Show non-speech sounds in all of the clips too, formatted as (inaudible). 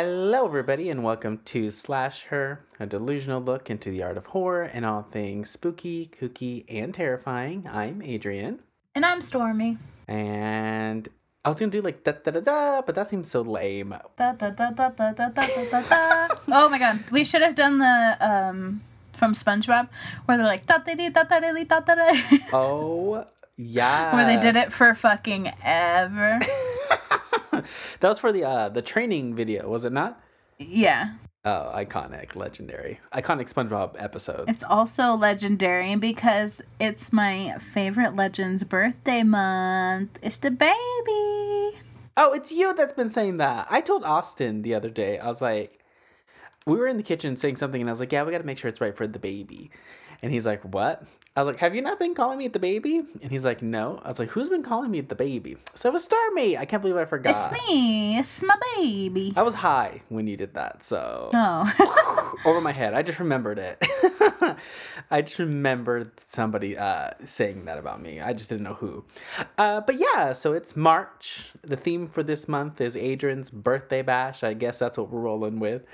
Hello, everybody, and welcome to Slash Her, a delusional look into the art of horror and all things spooky, kooky, and terrifying. I'm Adrian, And I'm Stormy. and I was gonna do like da da da da, but that seems so lame. Da, da, da, da, da, da, da, da, da. oh my god. We should have done the um from SpongeBob where they're like da da da da da da da da da Oh, yeah. (laughs) where they did it for fucking ever. (laughs) (laughs) that was for the uh the training video, was it not? Yeah. Oh, iconic, legendary, iconic SpongeBob episodes. It's also legendary because it's my favorite legend's birthday month. It's the baby. Oh, it's you that's been saying that. I told Austin the other day. I was like, we were in the kitchen saying something, and I was like, yeah, we got to make sure it's right for the baby. And he's like, what? I was like, have you not been calling me the baby? And he's like, no. I was like, who's been calling me the baby? So it was Stormy. I can't believe I forgot. It's me. It's my baby. I was high when you did that, so Oh. (laughs) over my head. I just remembered it. (laughs) I just remembered somebody uh, saying that about me. I just didn't know who. Uh, but yeah, so it's March. The theme for this month is Adrian's birthday bash. I guess that's what we're rolling with.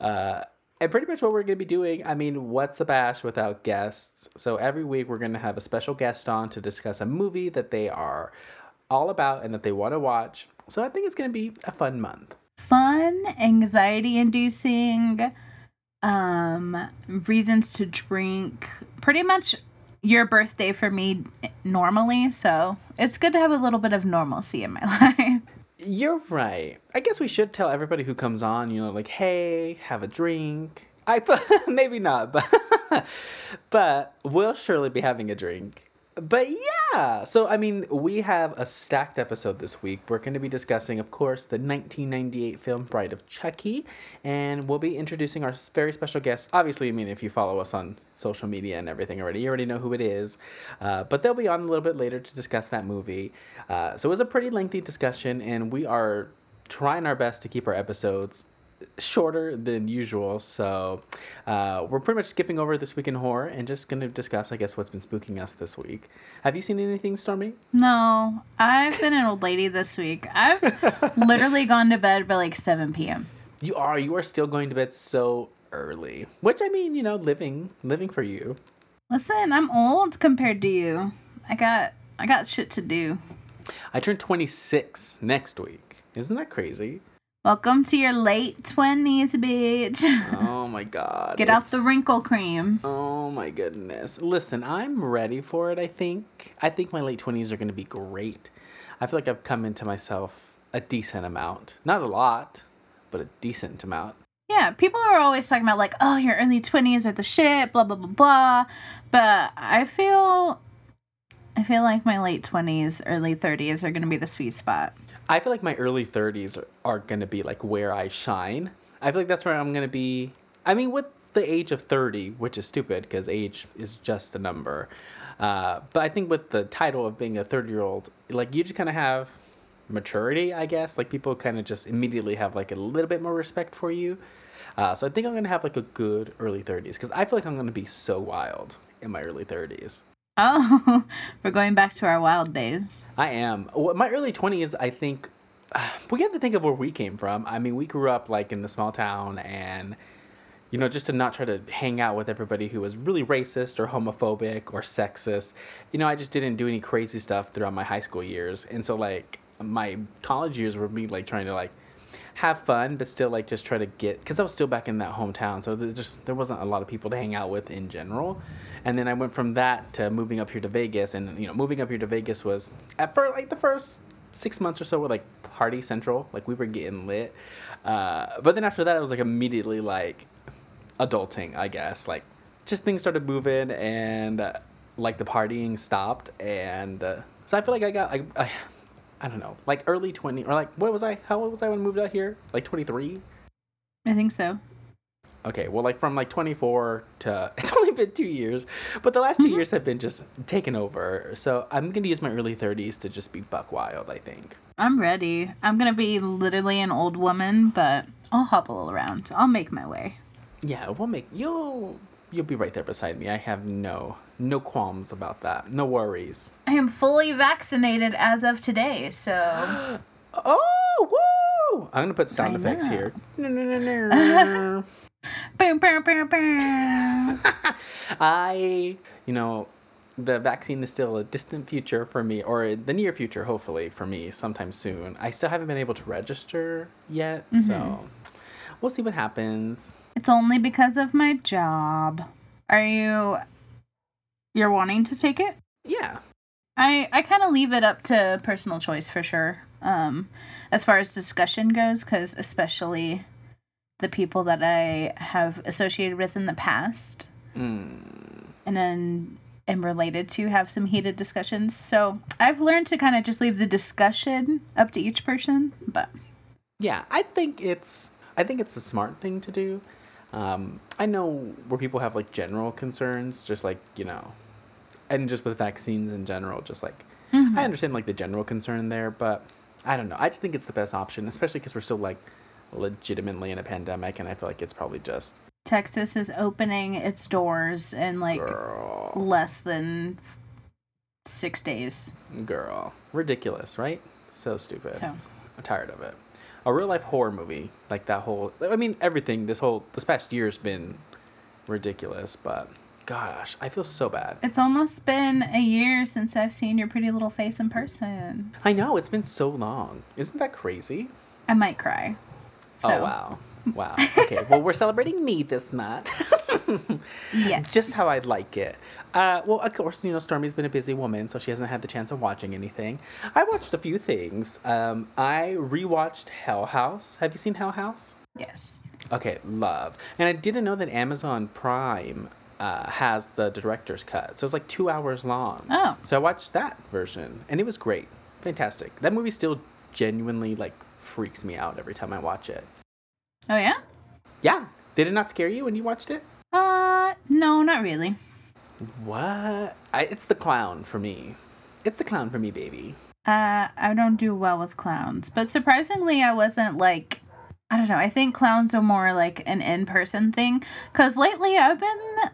Uh, and pretty much what we're going to be doing, I mean, what's a bash without guests? So every week we're going to have a special guest on to discuss a movie that they are all about and that they want to watch. So I think it's going to be a fun month. fun, anxiety inducing, um, reasons to drink. Pretty much your birthday for me normally, so it's good to have a little bit of normalcy in my (laughs) life. You're right. I guess we should tell everybody who comes on, you know, like, hey, have a drink. I (laughs) maybe not, but (laughs) but we'll surely be having a drink. But yeah, so I mean, we have a stacked episode this week. We're going to be discussing, of course, the 1998 film Bride of Chucky, and we'll be introducing our very special guest. Obviously, I mean, if you follow us on social media and everything already, you already know who it is. Uh, but they'll be on a little bit later to discuss that movie. Uh, so it was a pretty lengthy discussion, and we are trying our best to keep our episodes shorter than usual. So uh, we're pretty much skipping over this week in horror and just going to discuss, I guess, what's been spooking us this week. Have you seen anything, Stormy? No, I've been an old lady this week. I've (laughs) literally gone to bed by like 7 p.m. You are. You are still going to bed so early. Which I mean, you know, living, living for you. Listen, I'm old compared to you. I got I got shit to do. I turn 26 next week. Isn't that crazy? Welcome to your late 20s, bitch. Oh my god. Get out the wrinkle cream. Oh my goodness. Listen, I'm ready for it, I think. I think my late 20s are going to be great. I feel like I've come into myself a decent amount. Not a lot, but a decent amount. Yeah, people are always talking about like, oh, your early twenties are the shit, blah blah blah blah. But I feel, I feel like my late twenties, early thirties are gonna be the sweet spot. I feel like my early 30s are, are going to be like where I shine. I feel like that's where I'm going to be. I mean, with the age of 30, which is stupid because age is just a number. Uh, but I think with the title of being a 30 year old, like you just kind of have maturity, I guess. Like people kind of just immediately have like a little bit more respect for you. Uh, so I think I'm going to have like a good early 30s because I feel like I'm going to be so wild in my early 30s. Oh, (laughs) we're going back to our wild days. I am. My early 20s, I think, (sighs) we have to think of where we came from. I mean, we grew up like in the small town and, you know, just to not try to hang out with everybody who was really racist or homophobic or sexist. You know, I just didn't do any crazy stuff throughout my high school years. And so, like, my college years were me, like, trying to, like, have fun, but still, like, just try to get, because I was still back in that hometown. So there just, there wasn't a lot of people to hang out with in general. And then I went from that to moving up here to Vegas. And, you know, moving up here to Vegas was, at first, like, the first six months or so were, like, party central. Like, we were getting lit. Uh, but then after that, it was, like, immediately, like, adulting, I guess. Like, just things started moving and, uh, like, the partying stopped. And uh, so I feel like I got, I, I, I don't know, like early 20, or like, what was I? How old was I when I moved out here? Like 23? I think so. Okay, well, like from like 24 to (laughs) it's only been two years, but the last 2 mm-hmm. years have been just taken over. So I'm gonna use my early 30s to just be buck wild. I think. I'm ready. I'm gonna be literally an old woman, but I'll hobble around. I'll make my way. Yeah, we'll make you'll you'll be right there beside me. I have no no qualms about that. No worries. I am fully vaccinated as of today, so (gasps) Oh, Woo! I'm gonna put sound I effects know. here. No, no, no, no. (laughs) Boom, boom, boom, boom. (laughs) I, you know, the vaccine is still a distant future for me, or the near future, hopefully, for me, sometime soon. I still haven't been able to register yet, mm-hmm. so we'll see what happens. It's only because of my job. Are you you're wanting to take it? Yeah. I I kind of leave it up to personal choice for sure. Um as far as discussion goes cuz especially the people that I have associated with in the past Mm. and then am related to have some heated discussions. So, I've learned to kind of just leave the discussion up to each person, but Yeah, I think it's I think it's a smart thing to do. Um, I know where people have like general concerns, just like you know, and just with vaccines in general, just like mm-hmm. I understand like the general concern there, but I don't know. I just think it's the best option, especially because we're still like legitimately in a pandemic, and I feel like it's probably just Texas is opening its doors in like girl, less than 6 days. girl, ridiculous, right? So stupid. So, I'm tired of it. A real life horror movie like that whole. I mean, everything. This whole this past year's been ridiculous, but gosh, I feel so bad. It's almost been a year since I've seen your pretty little face in person. I know it's been so long. Isn't that crazy? I might cry. So, Oh wow, wow. Okay, well we're celebrating me this month. (laughs) Yes. Just how I'd like it. Uh, well, of course, you know Stormy's been a busy woman, so she hasn't had the chance of watching anything. I watched a few things. Um, I rewatched Hell House. Have you seen Hell House? Yes. Okay, love. And I didn't know that Amazon Prime uh, has the director's cut. So it's like two hours long. Oh. So I watched that version, and it was great. Fantastic. That movie still genuinely like freaks me out every time I watch it. Oh, yeah? Yeah. Did it not scare you when you watched it? Uh, no, not really. What? I, it's the clown for me. It's the clown for me, baby. Uh, I don't do well with clowns, but surprisingly, I wasn't like, I don't know. I think clowns are more like an in-person thing. Cause lately, I've been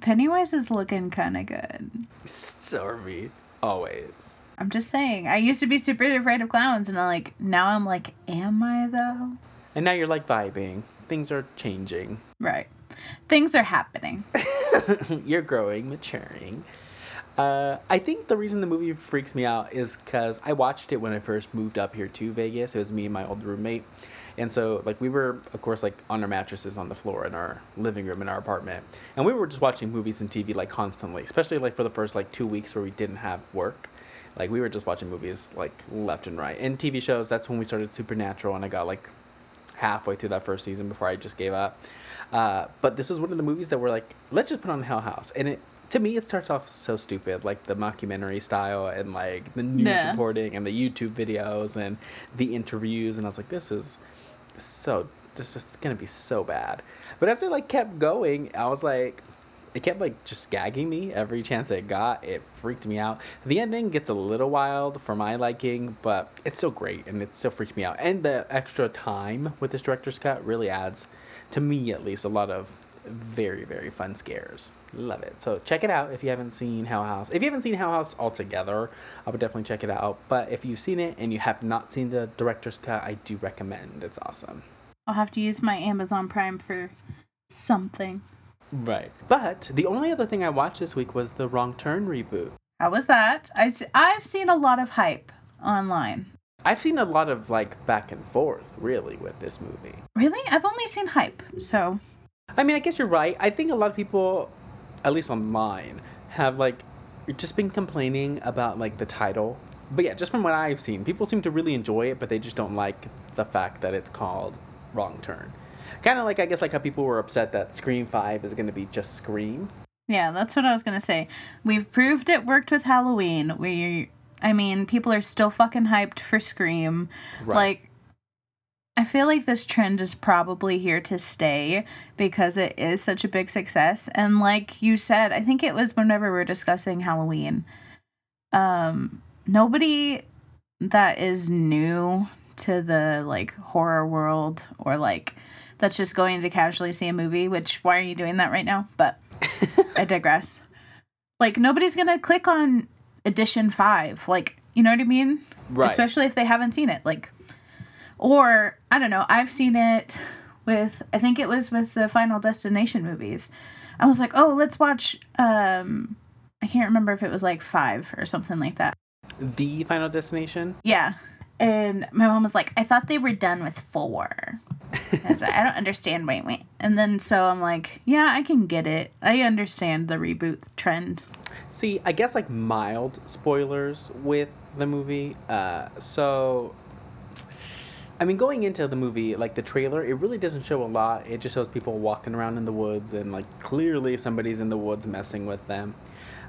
Pennywise is looking kind of good. Stormy. Always. I'm just saying. I used to be super afraid of clowns, and I like now I'm like, am I though? And now you're like vibing. Things are changing. Right. Things are happening. (laughs) you're growing, maturing. Uh, I think the reason the movie freaks me out is because I watched it when I first moved up here to Vegas. It was me and my old roommate. And so, like, we were, of course, like on our mattresses on the floor in our living room in our apartment. And we were just watching movies and TV, like, constantly, especially, like, for the first, like, two weeks where we didn't have work. Like, we were just watching movies, like, left and right. And TV shows, that's when we started Supernatural, and I got, like, halfway through that first season before I just gave up. Uh, but this was one of the movies that were like, let's just put on Hell House, and it to me it starts off so stupid, like the mockumentary style and like the news Yeah. reporting and the YouTube videos and the interviews, and I was like, this is so this is gonna be so bad. But as it like kept going, I was like. It kept like just gagging me every chance it got. It freaked me out. The ending gets a little wild for my liking, but it's still great and it still freaked me out. And the extra time with this director's cut really adds, to me at least, a lot of very, very fun scares. Love it. So check it out if you haven't seen Hell House. If you haven't seen Hell House altogether, I would definitely check it out. But if you've seen it and you have not seen the director's cut, I do recommend. It's awesome. I'll have to use my Amazon Prime for something. Right. But the only other thing I watched this week was the Wrong Turn reboot. How was that? I've seen a lot of hype online. I've seen a lot of like back and forth, really, with this movie. Really? I've only seen hype. So, I mean, I guess you're right. I think a lot of people, at least online, have like just been complaining about like the title. But yeah, just from what I've seen, people seem to really enjoy it, but they just don't like the fact that it's called Wrong Turn. Kind of like I guess like how people were upset that Scream Five is going to be just Scream. yeah, that's what I was going to say. We've proved it worked with Halloween. We I mean, people are still fucking hyped for Scream. Right. Like I feel like this trend is probably here to stay because it is such a big success. And like you said, I think it was whenever we were discussing Halloween. Um nobody that is new to the like horror world or like that's just going to casually see a movie, which why are you doing that right now? But (laughs) I digress. Like nobody's gonna click on edition five. Like, you know what I mean? Right. Especially if they haven't seen it. Like Or I don't know. I've seen it with. I think it was with the Final Destination movies. I was like, oh, let's watch. Um, I can't remember if it was like five or something like that. The Final Destination. Yeah. And my mom was like, I thought they were done with four. I was like, I don't understand. Wait, wait. And then so I'm like, yeah, I can get it. I understand the reboot trend. See, I guess like mild spoilers with the movie. Uh, so, I mean, going into the movie, like the trailer, it really doesn't show a lot. It just shows people walking around in the woods and like clearly somebody's in the woods messing with them.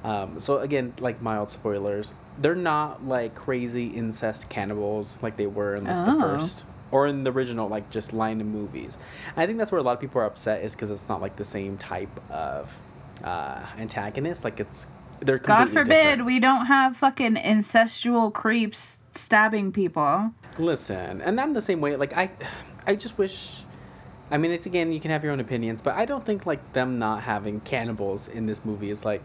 Um, so again, like mild spoilers, they're not like crazy incest cannibals like they were in like, the Oh. first or in the original like just line of movies. And I think that's where a lot of people are upset is because it's not like the same type of uh, antagonist. Like it's they're God forbid different. we don't have fucking incestual creeps stabbing people. Listen, and I'm the same way. Like I, I just wish. I mean, it's again, you can have your own opinions, but I don't think like them not having cannibals in this movie is like,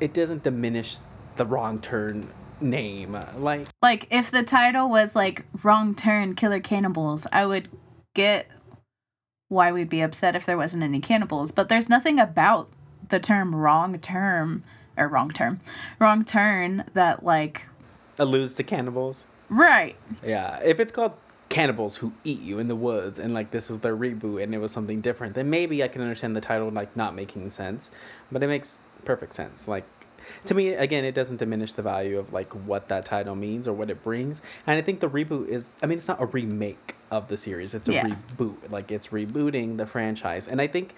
it doesn't diminish the wrong turn name. Like, Like, if the title was like Wrong Turn Killer Cannibals, I would get why we'd be upset if there wasn't any cannibals. But there's nothing about the term wrong term or wrong term, wrong turn that, like, alludes to cannibals. right. Yeah, if it's called cannibals who eat you in the woods and like this was their reboot and it was something different, then maybe I can understand the title like not making sense, but it makes perfect sense. Like to me again, it doesn't diminish the value of like what that title means or what it brings. And I think the reboot is I mean it's not a remake of the series, it's a Yeah. reboot. Like it's rebooting the franchise. And I think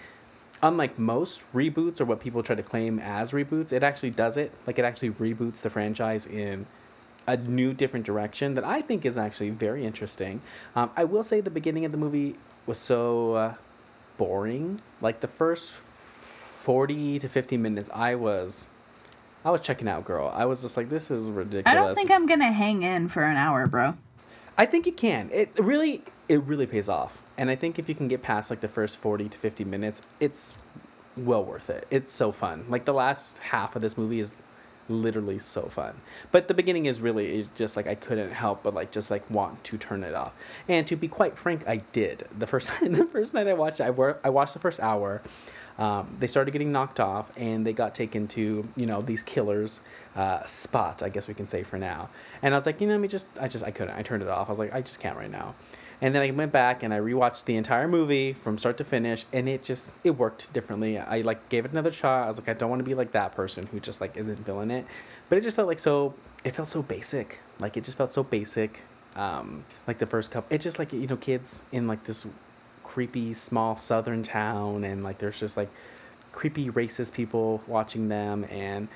unlike most reboots or what people try to claim as reboots, it actually does it. Like it actually reboots the franchise in a new different direction that I think is actually very interesting. Um, I will say the beginning of the movie was so uh, boring. Like the first 40 to 50 minutes I was I was checking out, girl. I was just like this is ridiculous. I don't think I'm going to hang in for an hour, bro. I think you can. It really it really pays off. And I think if you can get past like the first 40 to 50 minutes, it's well worth it. It's so fun. Like the last half of this movie is literally so fun. But the beginning is really just like I couldn't help but like just like want to turn it off. And to be quite frank, I did. The first (laughs) the first night I watched I wor- I watched the first hour. Um, they started getting knocked off and they got taken to you know these killers uh, spot i guess we can say for now and i was like you know let me just i just i couldn't i turned it off i was like i just can't right now and then i went back and i rewatched the entire movie from start to finish and it just it worked differently. I like gave it another shot. I was like i don't want to be like that person who just like isn't feeling it. But it just felt like so it felt so basic. Like it just felt so basic. Um like the first couple it's just like you know kids in like this creepy small southern town and like there's just like creepy racist people watching them. And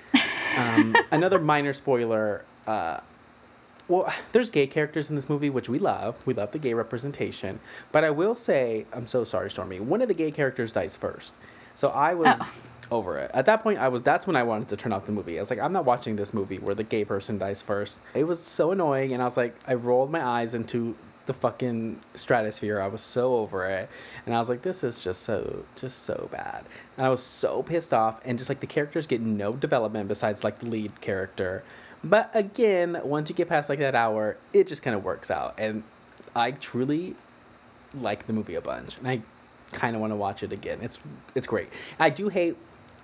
um, (laughs) another minor spoiler uh, well (sighs) there's gay characters in this movie which we love we love the gay representation but i will say i'm so sorry stormy one of the gay characters dies first so i was Oh. over it at that point i was that's when i wanted to turn off the movie i was like i'm not watching this movie where the gay person dies first it was so annoying and i was like i rolled my eyes into the fucking stratosphere. I was so over it. And I was like, this is just so, just so bad. And I was so pissed off. And just like the characters get no development besides like the lead character. But again, once you get past like that hour, it just kind of works out. And I truly like the movie a bunch. And I kind of want to watch it again. It's, it's great. I do hate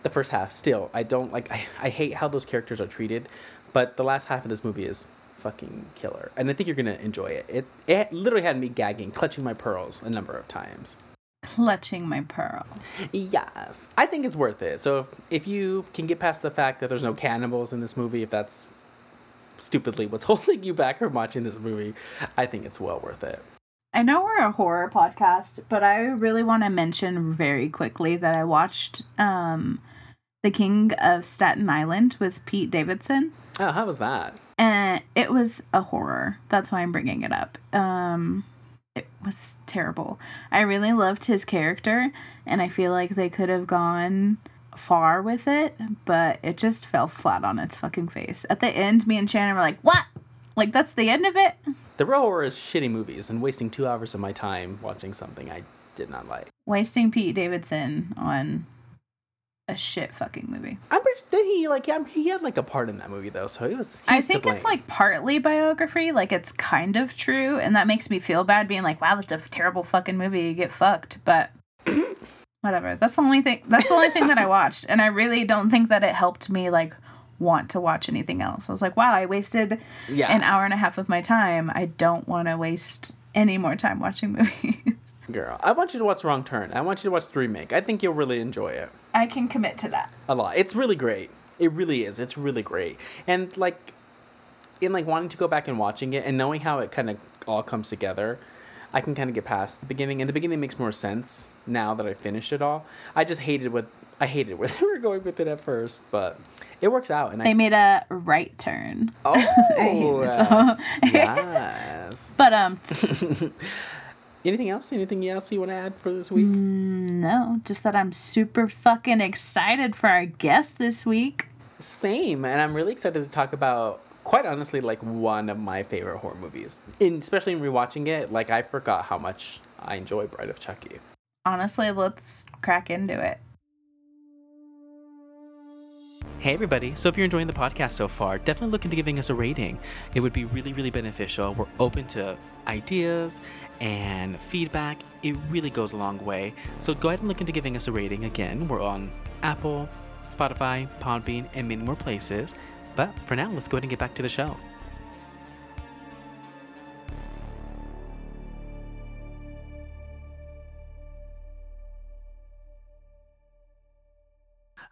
the first half still. I don't like, I, I hate how those characters are treated. But the last half of this movie is fucking killer and i think you're gonna enjoy it it it literally had me gagging clutching my pearls a number of times Clutching my pearls. yes i think it's worth it so if, if you can get past the fact that there's no cannibals in this movie if that's stupidly what's (laughs) holding you back from watching this movie i think it's well worth it I know we're a horror podcast, but I really want to mention very quickly that I watched um, The King of Staten Island with Pete Davidson. oh how was that And it was a horror. That's why I'm bringing it up. Um, it was terrible. I really loved his character, and I feel like they could have gone far with it, but it just fell flat on its fucking face. At the end, me and Shannon were like, "What? Like that's the end of it?" the real horror is shitty movies and wasting two hours of my time watching something i did not like Wasting Pete Davidson on a shit fucking movie. I'm pretty, did he like yeah, he had like a part in that movie though, so he was. I think it's like partly biography, like it's kind of true, and that makes me feel bad being like, wow, that's a terrible fucking movie. You get fucked, but (clears throat) whatever. That's the only thing. That's the only thing that I (laughs) watched, and I really don't think that it helped me like want to watch anything else. I was like, wow, I wasted yeah. an hour and a half of my time. I don't want to waste any more time watching (laughs) movies. Girl, I want you to watch Wrong Turn. I want you to watch the remake. I think you'll really enjoy it I can commit to that. a lot. It's really great. It really is. It's really great. And like, in like wanting to go back and watching it and knowing how it kind of all comes together, I can kind of get past the beginning. And the beginning makes more sense now that I finished it all. I just hated what I hated where (laughs) they were going with it at first, but it works out. And They I made a right turn. oh (laughs) (laughs) yes. but um, Anything else? Anything else you want to add for this week? no, just that I'm super fucking excited for our guest this week. Same, and I'm really excited to talk about. Quite honestly, like one of my favorite horror movies. In especially in rewatching it, like I forgot how much I enjoy Bride of Chucky. Honestly, let's crack into it. Hey everybody, so if you're enjoying the podcast so far, definitely look into giving us a rating. It would be really, really beneficial. We're open to ideas and feedback. It really goes a long way. So go ahead and look into giving us a rating. Again, we're on Apple, Spotify, Podbean, and many more places. But for now, let's go ahead and get back to the show.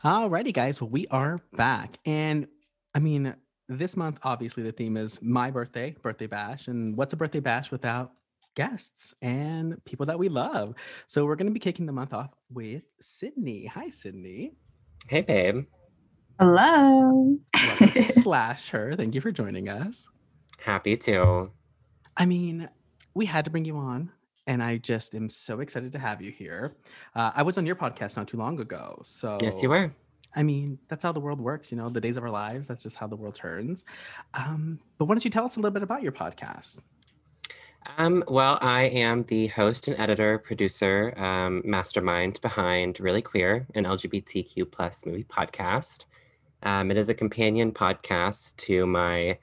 Alrighty, guys. Well, we are back. And I mean, this month, obviously, the theme is my birthday, birthday bash. And what's a birthday bash without guests and people that we love? So we're going to be kicking the month off with Sydney. Hi, Sydney. Hey, babe. Hello. Welcome to Slash Her. Thank you for joining us. Happy to. I mean, we had to bring you on, and I just am so excited to have you here. Uh, I was on your podcast not too long ago. So, Yes, you were. I mean, that's how the world works, you know, the days of our lives. That's just how the world turns. Um, but why don't you tell us a little bit about your podcast? Um, well, I am the host and editor, producer, um, mastermind behind Really Queer, an LGBTQ plus movie podcast. Um, it is a companion podcast to my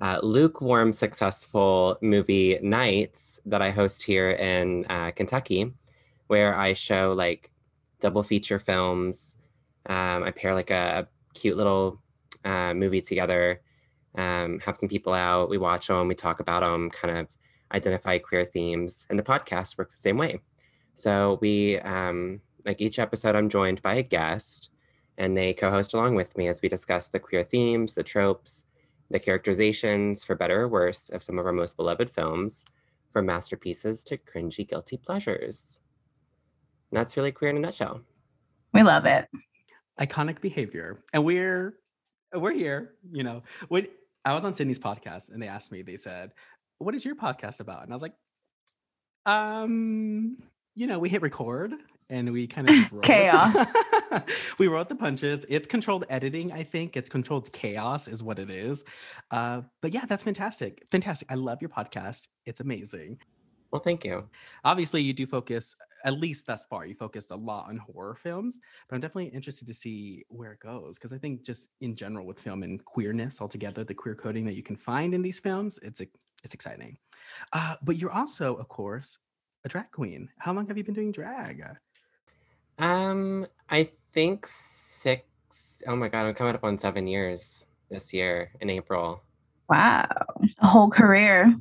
uh, lukewarm, successful movie nights that I host here in uh, Kentucky, where I show like double feature films. Um, I pair like a, a cute little uh, movie together, um, have some people out, we watch them, we talk about them, kind of identify queer themes, and the podcast works the same way. So we, um, like each episode, I'm joined by a guest, and they co-host along with me as we discuss the queer themes, the tropes, the characterizations, for better or worse, of some of our most beloved films, from masterpieces to cringy guilty pleasures. And that's really queer in a nutshell. We love it. Iconic behavior. And we're we're here, you know. When I was on Sydney's podcast and they asked me, they said, What is your podcast about? And I was like, um, you know, we hit record and we kind of (laughs) rolled Chaos. (laughs) we wrote the punches. It's controlled editing, I think. It's controlled chaos, is what it is. Uh, but yeah, that's fantastic. Fantastic. I love your podcast. It's amazing. Well, thank you. Obviously, you do focus, at least thus far, you focus a lot on horror films, but I'm definitely interested to see where it goes because I think just in general with film and queerness altogether, the queer coding that you can find in these films, it's it's exciting. Uh, but you're also, of course, a drag queen. How long have you been doing drag? Um, I think six. Oh my god, I'm coming up on seven years this year in April. Wow. A whole career.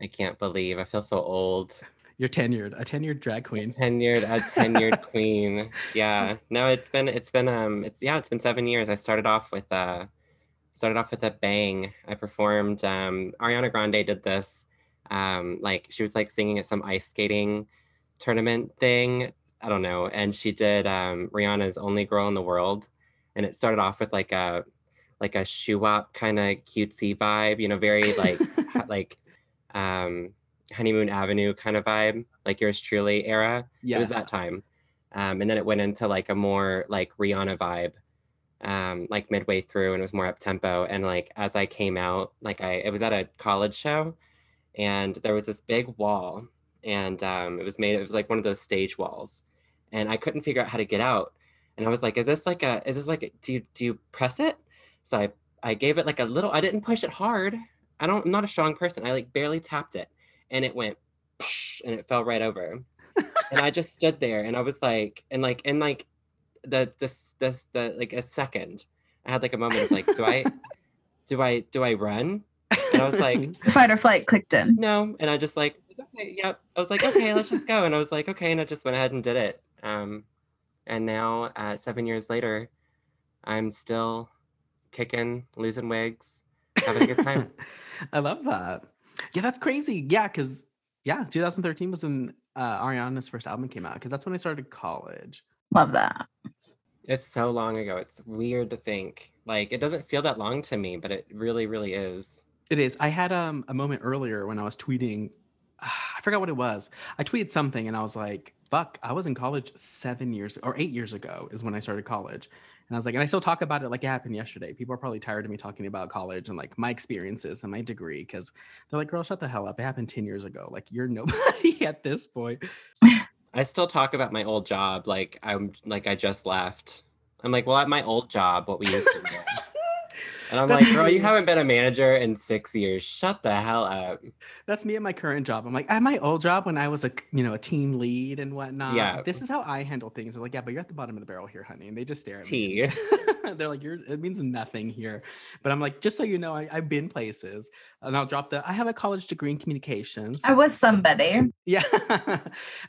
I can't believe I feel so old. You're tenured, a tenured drag queen. Tenured, a tenured (laughs) queen. Yeah. No, it's been it's been um it's yeah it's been seven years. I started off with uh started off with a bang. I performed. Um, Ariana Grande did this. Um, like she was like singing at some ice skating tournament thing. I don't know, and she did um, Rihanna's "Only Girl in the World," and it started off with like a like a shoe wop kind of cutesy vibe. You know, very like ha- (laughs) like um honeymoon avenue kind of vibe like yours truly era it was that time um and then it went into like a more like rihanna vibe um like midway through and it was more up tempo and like as i came out like i it was at a college show and there was this big wall and um it was made it was like one of those stage walls and i couldn't figure out how to get out and I was like, "Is this like a? Is this like? A, do you do you press it?" So I I gave it like a little. I didn't push it hard. I don't. I'm not a strong person. I like barely tapped it, and it went, and it fell right over. and I just stood there, and I was like, and like, and like, the this this the like a second, I had like a moment of like, do I, do I do I run? And I was like, (laughs) fight or flight clicked in. No, and I just like, okay, yep. I was like, okay, let's just go, and I was like, okay, and I just went ahead and did it. Um, and now, uh, seven years later, I'm still kicking, losing wigs, having a good time. (laughs) I love that. Yeah, that's crazy. Yeah, because yeah, 2013 was when uh, Ariana's first album came out. Because that's when I started college. Love that. It's so long ago. It's weird to think. Like it doesn't feel that long to me, but it really, really is. It is. I had um, a moment earlier when I was tweeting. (sighs) I forgot what it was. I tweeted something and I was like, "Fuck!" I was in college seven years or eight years ago is when I started college, and I was like, and I still talk about it like it happened yesterday. People are probably tired of me talking about college and like my experiences and my degree because they're like, "Girl, shut the hell up! It happened ten years ago. Like you're (laughs) nobody at this point." I still talk about my old job like I'm like I just left. I'm like, well, at my old job, what we used to do. (laughs) And I'm like, girl, you haven't been a manager in six years. Shut the hell up. That's me at my current job. I'm like, at my old job when I was a you know a team lead and whatnot. Yeah. This is how I handle things. They're like, yeah, but you're at the bottom of the barrel here, honey. And they just stare at Tea. me. (laughs) They're like, you're it means nothing here. But I'm like, just so you know, I, I've been places. And I'll drop the I have a college degree in communications. I was somebody. Yeah. (laughs)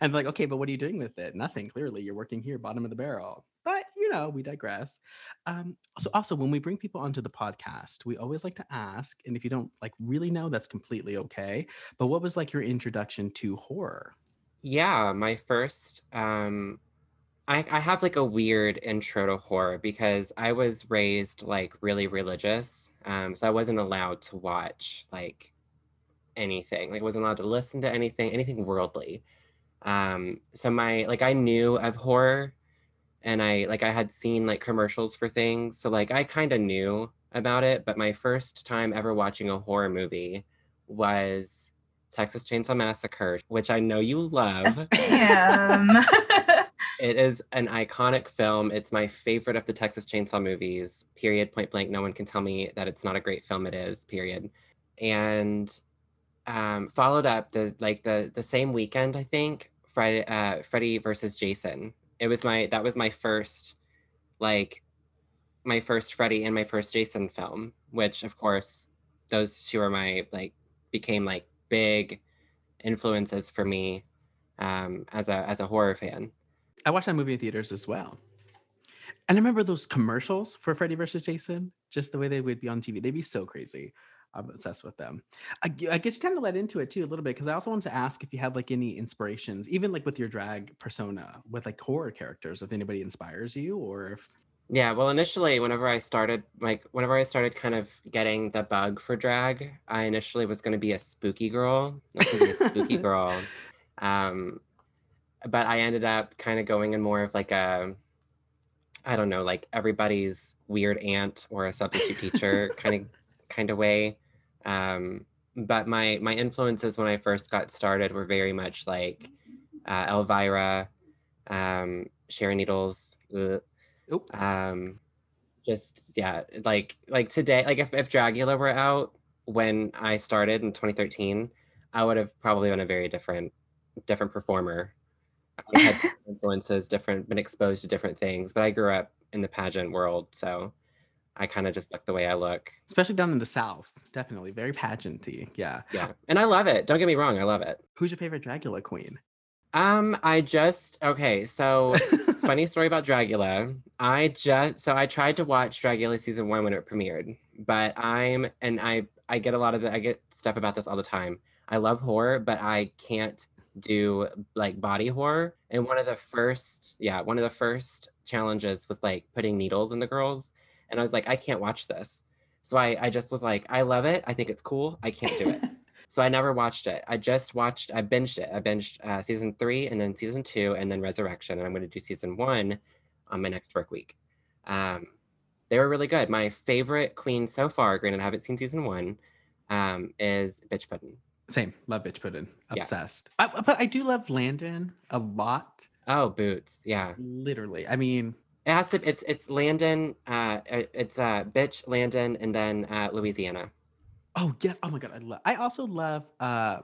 and like, okay, but what are you doing with it? Nothing. Clearly, you're working here, bottom of the barrel. But you know, we digress. Um, so also when we bring people onto the podcast, we always like to ask, and if you don't like really know, that's completely okay. But what was like your introduction to horror? Yeah, my first um I, I have like a weird intro to horror because I was raised like really religious. Um, so I wasn't allowed to watch like anything. Like wasn't allowed to listen to anything, anything worldly. Um, so my like I knew of horror and I like I had seen like commercials for things. So like I kind of knew about it, but my first time ever watching a horror movie was Texas Chainsaw Massacre, which I know you love. Damn. (laughs) It is an iconic film. It's my favorite of the Texas Chainsaw movies. Period. Point blank. No one can tell me that it's not a great film. It is. Period. And um, followed up the like the the same weekend. I think Friday. Uh, Freddy versus Jason. It was my that was my first like my first Freddy and my first Jason film. Which of course those two are my like became like big influences for me um, as a as a horror fan. I watched that movie in theaters as well. And I remember those commercials for Freddy versus Jason, just the way they would be on TV. They'd be so crazy. I'm obsessed with them. I, I guess you kind of led into it too a little bit because I also wanted to ask if you had like any inspirations, even like with your drag persona, with like horror characters, if anybody inspires you or if. Yeah, well, initially, whenever I started, like, whenever I started kind of getting the bug for drag, I initially was going to be a spooky girl. I was going to be a spooky (laughs) girl. Um, but I ended up kind of going in more of like a, I don't know, like everybody's weird aunt or a substitute teacher kind of kind of way. Um, but my my influences when I first got started were very much like uh, Elvira, um, Sharon Needles, um, just yeah, like like today, like if if Dragula were out when I started in 2013, I would have probably been a very different different performer. I had (laughs) influences, different been exposed to different things. But I grew up in the pageant world, so I kind of just look the way I look. Especially down in the South. Definitely. Very pageanty. Yeah. Yeah, and I love it. Don't get me wrong, I love it. Who's your favorite Dragula queen? Um, I just okay. So (laughs) funny story about Dragula. I just so I tried to watch Dragula season one when it premiered, but I'm and I I get a lot of the I get stuff about this all the time. I love horror, but I can't do like body horror. And one of the first, yeah, one of the first challenges was like putting needles in the girls. And I was like, I can't watch this. So I, I just was like, I love it. I think it's cool. I can't do it. (laughs) so I never watched it. I just watched, I binged it. I binged uh, season three and then season two and then Resurrection. And I'm going to do season one on my next work week. Um, they were really good. My favorite queen so far, granted, I haven't seen season one, um, is Biqtch Puddin'. Same. Love bitch pudding. Yeah. Obsessed. I, but I do love Landon a lot. Oh, Boots. Yeah. Literally. I mean, It has to. It's it's Landon. Uh, it's uh, bitch Landon, and then uh, Louisiana. Oh yes. Oh my god. I love. I also love uh,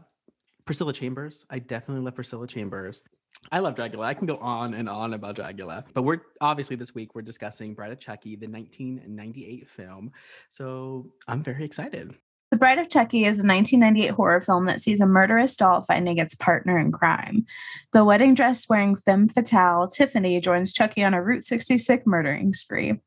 Priscilla Chambers. I definitely love Priscilla Chambers. I love Dragula. I can go on and on about Dragula, but we're obviously this week we're discussing Bride of Chucky, the 1998 film. So I'm very excited. The Bride of Chucky is a 1998 horror film that sees a murderous doll finding its partner in crime. The wedding dress wearing femme fatale, Tiffany, joins Chucky on a Route 66 murdering spree.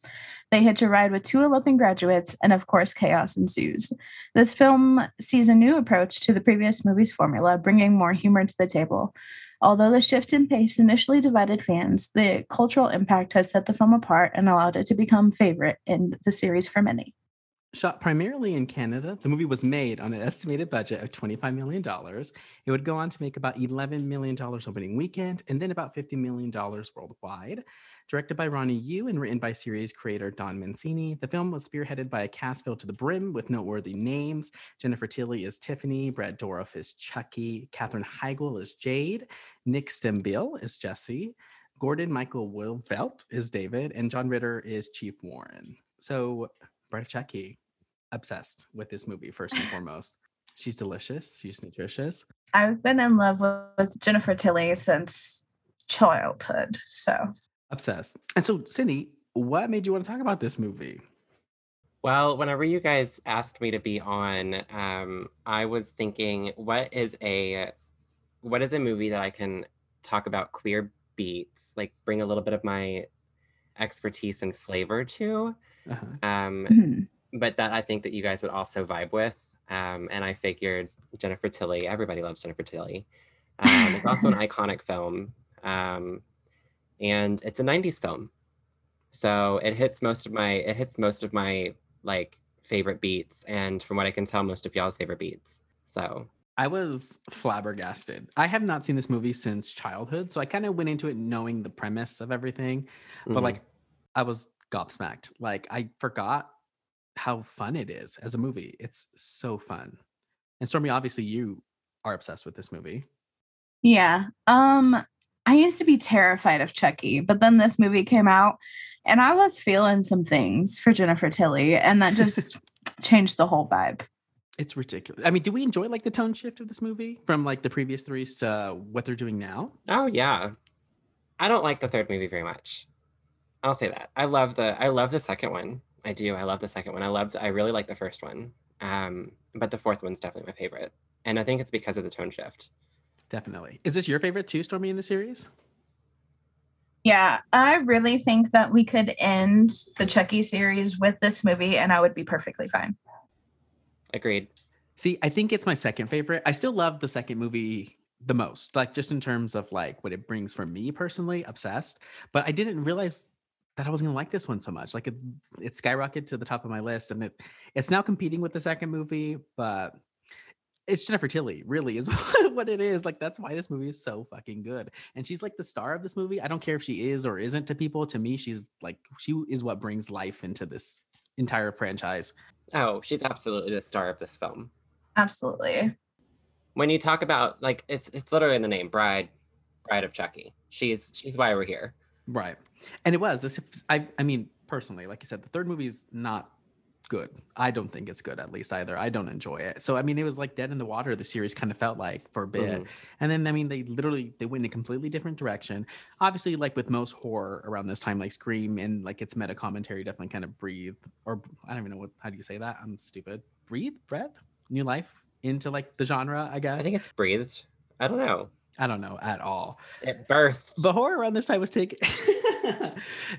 They hitch a ride with two eloping graduates, and of course, chaos ensues. This film sees a new approach to the previous movie's formula, bringing more humor to the table. Although the shift in pace initially divided fans, the cultural impact has set the film apart and allowed it to become favorite in the series for many. Shot primarily in Canada, the movie was made on an estimated budget of $25 million. It would go on to make about $11 million opening weekend and then about $50 million worldwide. Directed by Ronnie Yu and written by series creator Don Mancini, the film was spearheaded by a cast filled to the brim with noteworthy names. Jennifer Tilly is Tiffany, Brad Dourif is Chucky, Katherine Heigl is Jade, Nick Stabile is Jesse, Gordon Michael Woolvett is David, and John Ritter is Chief Warren. So, Bride of obsessed with this movie first and (laughs) foremost. She's delicious. She's nutritious. I've been in love with Jennifer Tilly since childhood. So Obsessed. And so, Cindy, what made you want to talk about this movie? Well, whenever you guys asked me to be on, um, I was thinking, what is a what is a movie that I can talk about queer beats, like bring a little bit of my expertise and flavor to, uh-huh. um, mm-hmm. but that I think that you guys would also vibe with. Um, and I figured Jennifer Tilly, everybody loves Jennifer Tilly. Um, it's also an (laughs) iconic film. Um, and it's a 90s film so it hits most of my it hits most of my like favorite beats and from what i can tell most of y'all's favorite beats so i was flabbergasted i have not seen this movie since childhood so i kind of went into it knowing the premise of everything but mm-hmm. like i was gobsmacked like i forgot how fun it is as a movie it's so fun and stormy obviously you are obsessed with this movie yeah um I used to be terrified of Chucky, but then this movie came out and I was feeling some things for Jennifer Tilly, and that just (laughs) changed the whole vibe. It's ridiculous. I mean, do we enjoy like the tone shift of this movie from like the previous three to what they're doing now? Oh yeah. I don't like the third movie very much. I'll say that. I love the I love the second one. I do. I love the second one. I love I really like the first one. Um, but the fourth one's definitely my favorite. And I think it's because of the tone shift. Definitely. Is this your favorite too, Stormy, in the series? Yeah, I really think that we could end the Chucky series with this movie and I would be perfectly fine. Agreed. See, I think it's my second favorite. I still love the second movie the most, like just in terms of like what it brings for me personally, obsessed. But I didn't realize that I was gonna like this one so much. Like it, it skyrocketed to the top of my list, and it it's now competing with the second movie. But it's Jennifer Tilly, really, is (laughs) what it is. Like that's why this movie is so fucking good. And she's like the star of this movie. I don't care if she is or isn't to people. To me, she's like she is what brings life into this entire franchise. Oh, she's absolutely the star of this film. Absolutely. When you talk about like it's it's literally in the name, Bride, Bride of Chucky. She's she's why we're here. Right. And it was this I I mean, personally, like you said, the third movie is not good. I don't think it's good, at least either. I don't enjoy it. So I mean, it was like dead in the water. The series kind of felt like for a bit, mm-hmm. and then I mean, they literally they went in a completely different direction. Obviously, like with most horror around this time, like Scream and like its meta commentary definitely kind of breathe, or I don't even know what how do you say that? I'm stupid. Breathe, breath, new life into like the genre. I guess. I think it's breathed. I don't know. I don't know at all. It birthed. The horror around this time was taken. (laughs)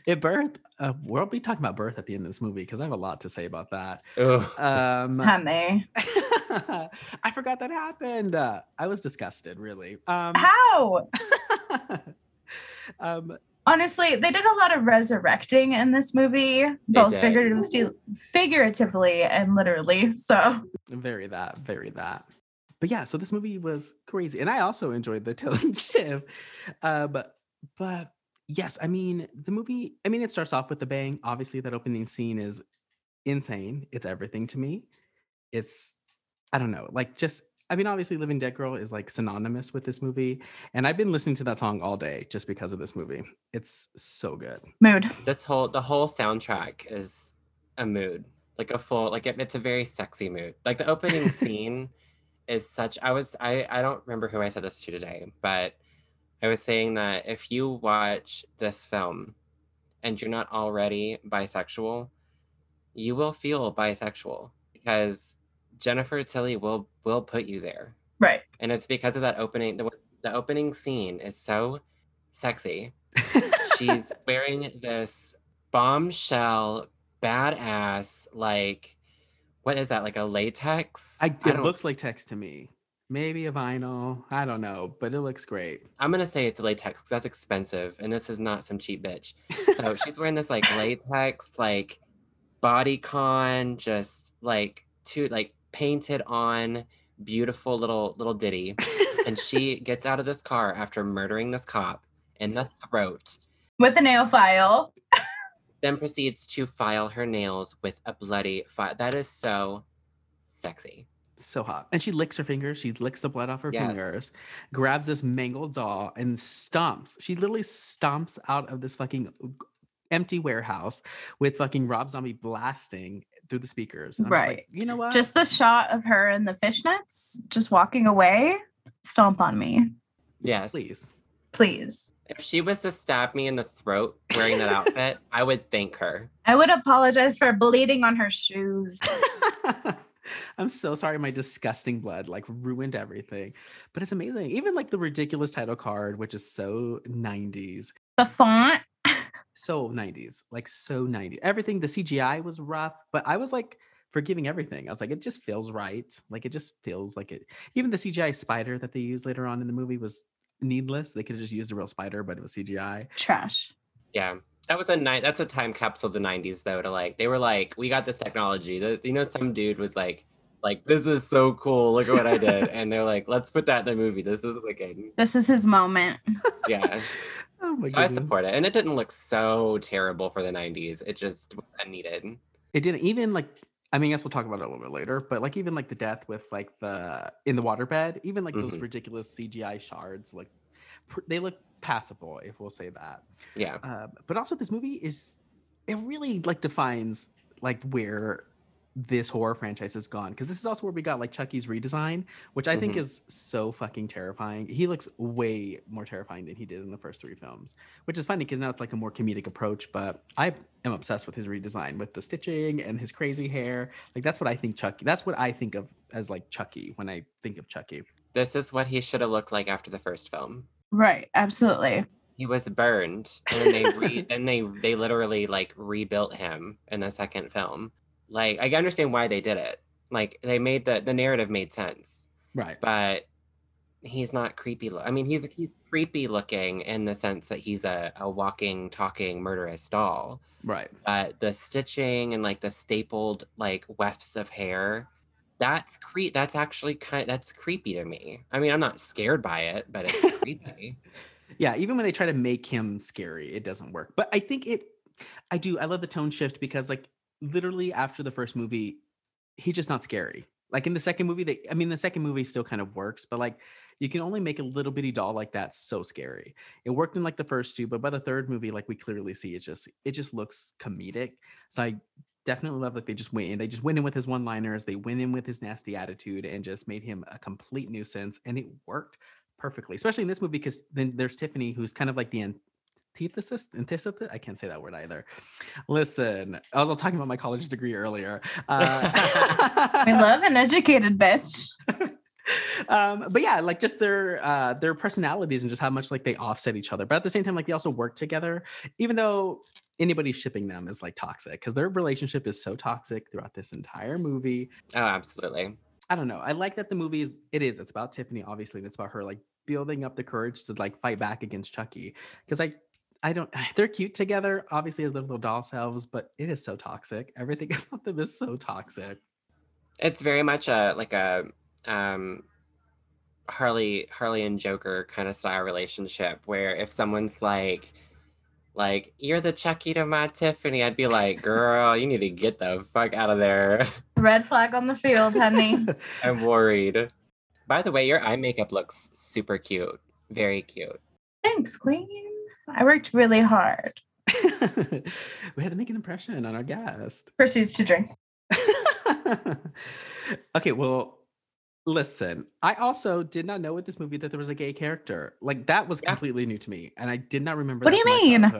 it birthed. Uh, we'll be talking about birth at the end of this movie because I have a lot to say about that. Um, Honey. (laughs) I forgot that happened. Uh, I was disgusted, really. Um, How? (laughs) um, Honestly, they did a lot of resurrecting in this movie, both figuratively, figuratively and literally. So very that, very that but yeah, so this movie was crazy, and I also enjoyed the (laughs) telling shift. Um, but yes, I mean the movie. I mean, it starts off with the bang. Obviously, that opening scene is insane. It's everything to me. It's I don't know, like just I mean, obviously, Living Dead Girl is like synonymous with this movie. And I've been listening to that song all day just because of this movie. It's so good. Mood. This whole the whole soundtrack is a mood, like a full like it, it's a very sexy mood. Like the opening (laughs) scene is such. I was I I don't remember who I said this to today, but I was saying that if you watch this film and you're not already bisexual, you will feel bisexual because Jennifer Tilly will will put you there. Right. And it's because of that opening the, the opening scene is so sexy. (laughs) She's wearing this bombshell badass like what is that like a latex? I, I it don't- looks like text to me. Maybe a vinyl. I don't know, but it looks great. I'm gonna say it's latex because that's expensive, and this is not some cheap bitch. So (laughs) she's wearing this like latex, like bodycon, just like two like painted on, beautiful little little ditty. and she (laughs) gets out of this car after murdering this cop in the throat, With a nail file. Then proceeds to file her nails with a bloody file. That is so sexy. so hot. And she licks her fingers. She licks the blood off her Yes. fingers, grabs this mangled doll and stomps. She literally stomps out of this fucking empty warehouse with fucking Rob Zombie blasting through the speakers. And I'm just like, Right. you know what? Just the shot of her in the fishnets, just walking away. Stomp on me, Yes. please. please. If she was to stab me in the throat wearing that outfit, (laughs) I would thank her. I would apologize for bleeding on her shoes. (laughs) I'm so sorry my disgusting blood like ruined everything. But it's amazing. Even like the ridiculous title card, which is so 90s. The font. So 90s. Like so 90s. Everything, the CGI was rough, but I was like forgiving everything. I was like, it just feels right. Like it just feels like it. Even the CGI spider that they used later on in the movie was needless. They could have just used a real spider, but it was CGI. Trash. Yeah. That was a night. That's a time capsule of the '90s, though. To like, they were like, "We got this technology." The, you know, some dude was like, "Like, this is so cool. Look at what I did," (laughs) and they're like, "Let's put that in the movie. This is wicked." This is his moment. (laughs) Yeah, (laughs) Oh my so I support it, and it didn't look so terrible for the '90s. It just was unneeded. it didn't even like i mean I guess we'll talk about it a little bit later but like even like the death with like the in the waterbed even like those Mhm. ridiculous cgi shards like pr- they look passable if we'll say that Yeah, uh, but also this movie is it really like defines like where this horror franchise is gone because this is also where we got like chucky's redesign which i think Mhm. is so fucking terrifying he looks way more terrifying than he did in the first three films which is funny because now it's like a more comedic approach but i am obsessed with his redesign with the stitching and his crazy hair like that's what i think chucky that's what i think of as like chucky when i think of chucky this is what he should have looked like after the first film. Right. Absolutely. He was burned, and then they re- (laughs) then they they literally like rebuilt him in the second film. Like, I understand why they did it. Like, they made the the narrative made sense. right but he's not creepy. Lo- I mean, he's he's creepy looking in the sense that he's a, a walking, talking, murderous doll. right But the stitching and like the stapled like wefts of hair, that's cre- That's actually kind. That's creepy to me. I mean, I'm not scared by it, but it's (laughs) creepy. yeah even when they try to make him scary it doesn't work but i think it i do i love the tone shift because like literally after the first movie he's just not scary. Like in the second movie they i mean the second movie still kind of works but like you can only make a little bitty doll like that so scary. It worked in like the first two but by the third movie like we clearly see it just it just looks comedic. So i definitely love like they just went in they just went in with his one liners they went in with his nasty attitude and just made him a complete nuisance and it worked perfectly, especially in this movie because then there's Tiffany, who's kind of like the antithesis, antithesis. I can't say that word either. Listen, I was all talking about my college (laughs) degree earlier. (laughs) Uh, We love an educated bitch. (laughs) um, but yeah, like just their uh, their personalities and just how much like they offset each other. But at the same time, like they also work together, even though anybody shipping them is like toxic because their relationship is so toxic throughout this entire movie. oh, absolutely. I don't know. I like that the movie is it is. It's about Tiffany, obviously, and it's about her like building up the courage to like fight back against Chucky. Because I I don't (laughs) they're cute together, obviously as their little doll selves, but it is so toxic. Everything (laughs) about them is so toxic. It's very much a like a um Harley Harley and Joker kind of style relationship where if someone's like like you're the Chucky to my Tiffany, I'd be like, girl, you need to get the fuck out of there. (laughs) Red flag on the field, honey. I'm worried. By the way, your eye makeup looks super cute. Very cute. Thanks, Queen. I worked really hard. (laughs) we had to make an impression on our guest. Proceeds to drink. (laughs) okay, well, listen. I also did not know with this movie that there was a gay character. Like that was Yeah. completely new to me, and I did not remember. What do you mean?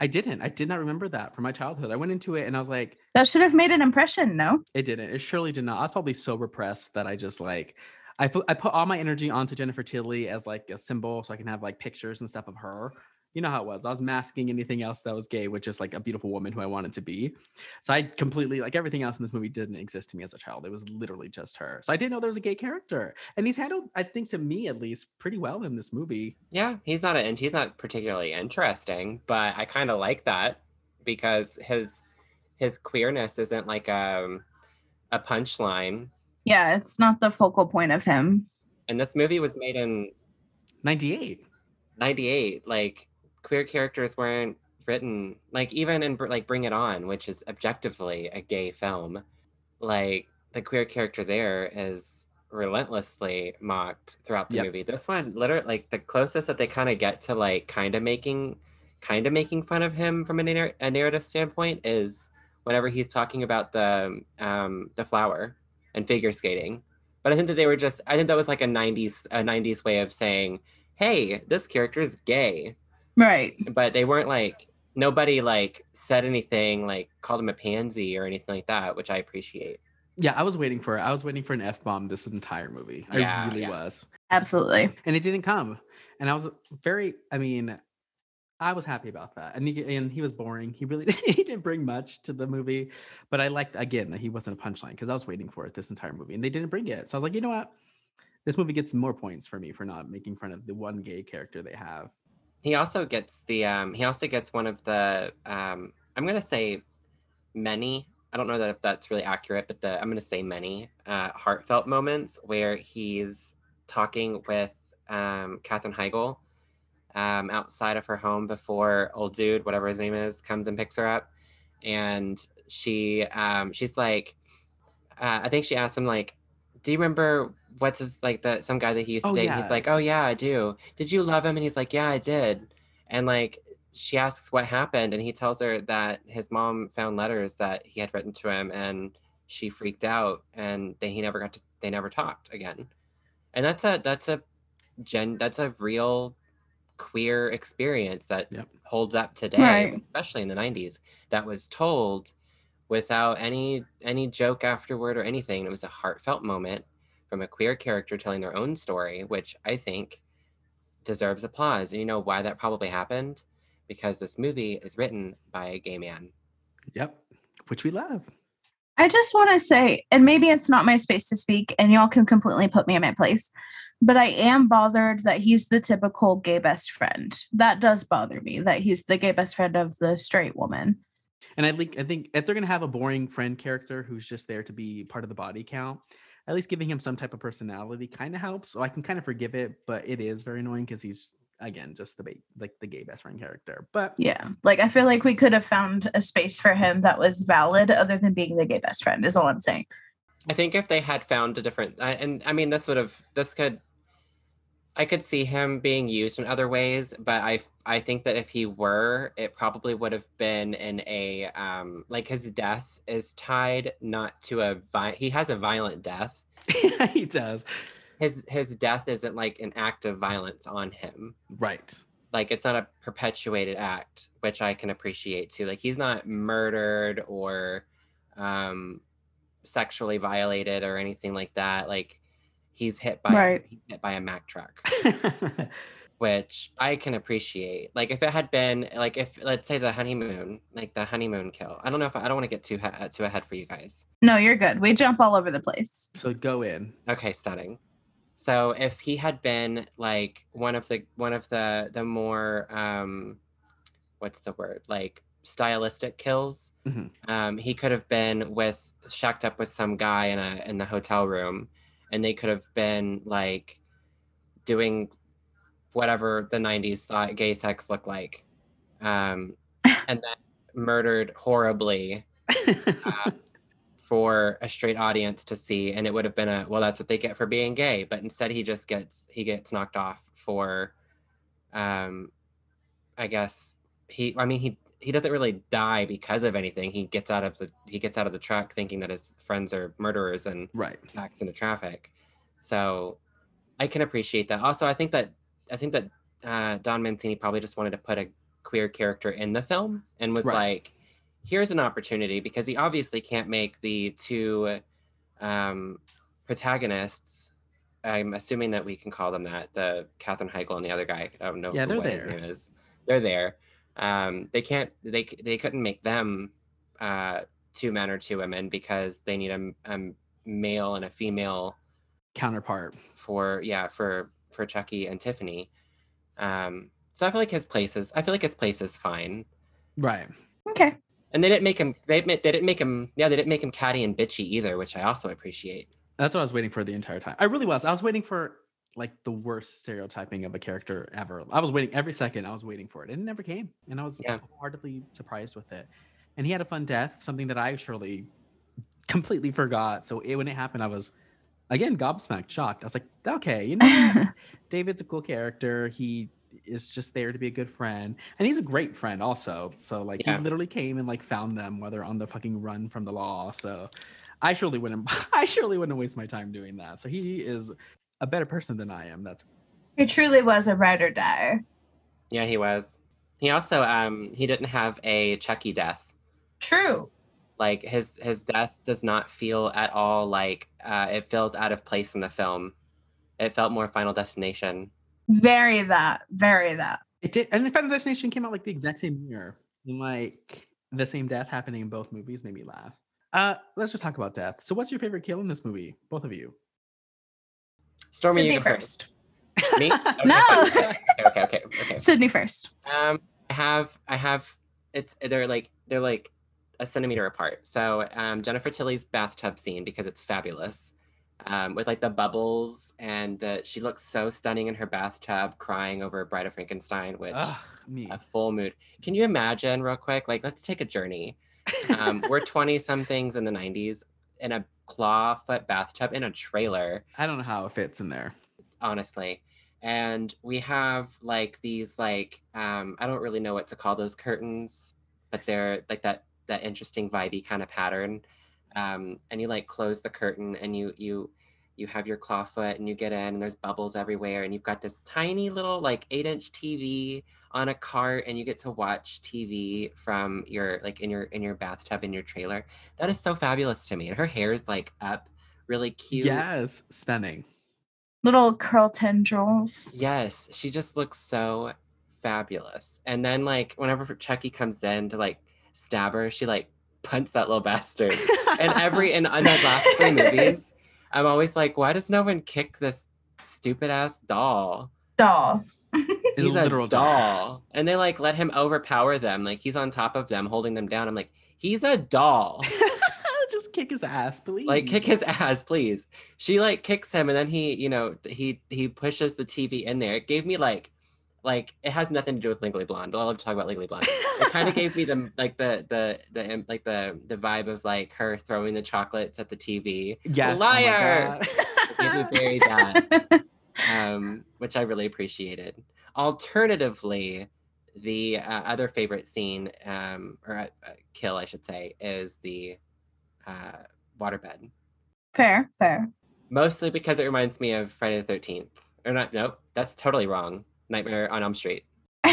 I didn't. I did not remember that from my childhood. I went into it and I was like, That should have made an impression, no? it didn't. It surely did not. I was probably so repressed that I just like. I put I put all my energy onto Jennifer Tilly as like a symbol, so I can have like pictures and stuff of her. You know how it was. I was masking anything else that was gay with just like a beautiful woman who I wanted to be. So I completely like everything else in this movie didn't exist to me as a child. It was literally just her. So I didn't know there was a gay character, and he's handled, I think, to me at least, pretty well in this movie. Yeah, he's not and he's not particularly interesting, but I kind of like that because his his queerness isn't like um a punchline. Yeah, it's not the focal point of him. And this movie was made in Ninety eight. 98 like queer characters weren't written like even in like bring it on which is objectively a gay film like the queer character there is relentlessly mocked throughout the Yep. movie this one literally like the closest that they kind of get to like kind of making kind of making fun of him from a, narr- a narrative standpoint is whenever he's talking about the um the flower and figure skating but i think that they were just i think that was like a 90s a 90s way of saying hey, this character is gay. Right. But they weren't like, nobody like said anything, like called him a pansy or anything like that, which I appreciate. Yeah, I was waiting for it. I was waiting for an f bomb this entire movie. I Yeah, really yeah. was. Absolutely. and it didn't come and i was very i mean i was happy about that and he, and he was boring he really (laughs) he didn't bring much to the movie but i liked again that he wasn't a punchline because i was waiting for it this entire movie and they didn't bring it so i was like you know what this movie gets more points for me for not making fun of the one gay character they have He also gets the um he also gets one of the um I'm gonna say many. I don't know that if that's really accurate, but the I'm gonna say many uh heartfelt moments where he's talking with um Katherine Heigl um outside of her home before old dude, whatever his name is, comes and picks her up. And she um she's like uh, I think she asked him like, Do you remember what's his like the some guy that he used to Oh, date? yeah. He's like, Oh yeah, I do. Did you love him? And he's like, Yeah, I did. And like she asks what happened, and he tells her that his mom found letters that he had written to him, and she freaked out, and then he never got to. They never talked again, and that's a that's a gen that's a real queer experience that Yep. holds up today, Right. especially in the '90s. That was told without any any joke afterward or anything. It was a heartfelt moment from a queer character telling their own story, which I think deserves applause. And you know why that probably happened? Because this movie is written by a gay man. yep which we love I just want to say, and maybe it's not my space to speak, and y'all can completely put me in my place, but I am bothered that he's the typical gay best friend. That does bother me that he's the gay best friend of the straight woman. and i think i think if they're gonna have a boring friend character who's just there to be part of the body count at least giving him some type of personality kind of helps so i can kind of forgive it but it is very annoying because he's again just the ba- like the gay best friend character but Yeah. Like, I feel like we could have found a space for him that was valid other than being the gay best friend, is all I'm saying. I think if they had found a different, I- and I mean, this would have, this could, I could see him being used in other ways, but I, I think that if he were, it probably would have been in a, um, like his death is tied not to a, vi- he has a violent death. (laughs) he does His, his death isn't like an act of violence on him. right like it's not a perpetuated act which i can appreciate too like he's not murdered or um sexually violated or anything like that like he's hit by Right. he's hit by a mack truck (laughs) which i can appreciate like if it had been like if let's say the honeymoon like the honeymoon kill i don't know if i don't want to get too ha- too ahead for you guys No, you're good. We jump all over the place. so go in Okay, stunning. So if he had been like one of the one of the the more um what's the word? Like stylistic kills, Mhm. um, he could have been with shacked up with some guy in a in the hotel room and they could have been like doing whatever the 90s thought gay sex looked like. Um (laughs) and then murdered horribly (laughs) for a straight audience to see and it would have been a well that's what they get for being gay but instead he just gets he gets knocked off for um i guess he i mean he he doesn't really die because of anything he gets out of the he gets out of the truck thinking that his friends are murderers and Right. backs into traffic so i can appreciate that also i think that i think that uh, don mancini probably just wanted to put a queer character in the film and was Right. like here's an opportunity because he obviously can't make the two um, protagonists. I'm assuming that we can call them that. The Katherine Heigl and the other guy. I don't know. Yeah, who- they're what his there. name is. They're there. Um, they can't. They they couldn't make them uh, two men or two women because they need a, a male and a female Counterpart. for yeah for for Chucky and Tiffany. Um, so I feel like his place is. I feel like his place is fine. Right. Okay. And they didn't make him. They admit they didn't make him. Yeah, they didn't make him catty and bitchy either, which I also appreciate. That's what I was waiting for the entire time. I really was. I was waiting for like the worst stereotyping of a character ever. I was waiting every second. I was waiting for it, and it never came. And I was Yeah. wholeheartedly surprised with it. And he had a fun death, something that I surely completely forgot. So it, when it happened, I was again gobsmacked, shocked. I was like, okay, you know. (laughs) David's a cool character. He is just there to be a good friend, and he's a great friend also. So like Yeah. he literally came and like found them while they're on the fucking run from the law. So I surely wouldn't. (laughs) I surely wouldn't waste my time doing that. So he is a better person than I am. That's He truly was a ride or die. Yeah, he was. He also um he didn't have a Chucky death. True. Like his his death does not feel at all like uh, it feels out of place in the film. It felt more Final Destination. Very that. Very that. it. Did and the Final Destination came out like the exact same year, and like the same death happening in both movies made me laugh. Uh, let's just talk about death. So, what's your favorite kill in this movie? Both of you. Stormy, Sydney you go first. (laughs) Me? (laughs) Okay, No. okay, okay, okay, okay. Sydney first. Um, I have, I have, it's they're like they're like a centimeter apart. So um, Jennifer Tilly's bathtub scene because it's fabulous, um, with like the bubbles and the she looks so stunning in her bathtub, crying over Bride of Frankenstein, which Ugh, me. a full mood. Can you imagine real quick? Like, let's take a journey. Um, we're (laughs) twenty somethings in the '90s in a claw foot bathtub in a trailer. I don't know how it fits in there. honestly. And we have like these like um i don't really know what to call those curtains but they're like that that interesting vibey kind of pattern. Um and you like close the curtain and you you you have your claw foot and you get in and there's bubbles everywhere and you've got this tiny little like eight inch tv on a cart and you get to watch tv from your like in your in your bathtub in your trailer that is so fabulous to me and her hair is like up really cute Yes, stunning. Little curl tendrils. Yes, she just looks so fabulous. And then like whenever Chucky comes in to like stab her, she like punts that little bastard. And every in, in the last three movies, (laughs) I'm always like, why does no one kick this stupid ass doll? Doll. (laughs) He's a literal doll. doll. And they like let him overpower them. Like he's on top of them, holding them down. I'm like, he's a doll. (laughs) Just kick his ass, please. like kick his ass please she like kicks him and then he you know he he pushes the tv in there it gave me like like it has nothing to do with legally blonde i love to talk about legally blonde it kind of gave me the (laughs) like the the the um, like the the vibe of like her throwing the chocolates at the tv yes, Liar! Oh my It gave me very that um which i really appreciated alternatively the uh, other favorite scene um or uh, uh, kill i should say is the uh waterbed fair, fair. mostly because it reminds me of Friday the 13th. Or not, nope, that's totally wrong. Nightmare on Elm Street. (laughs)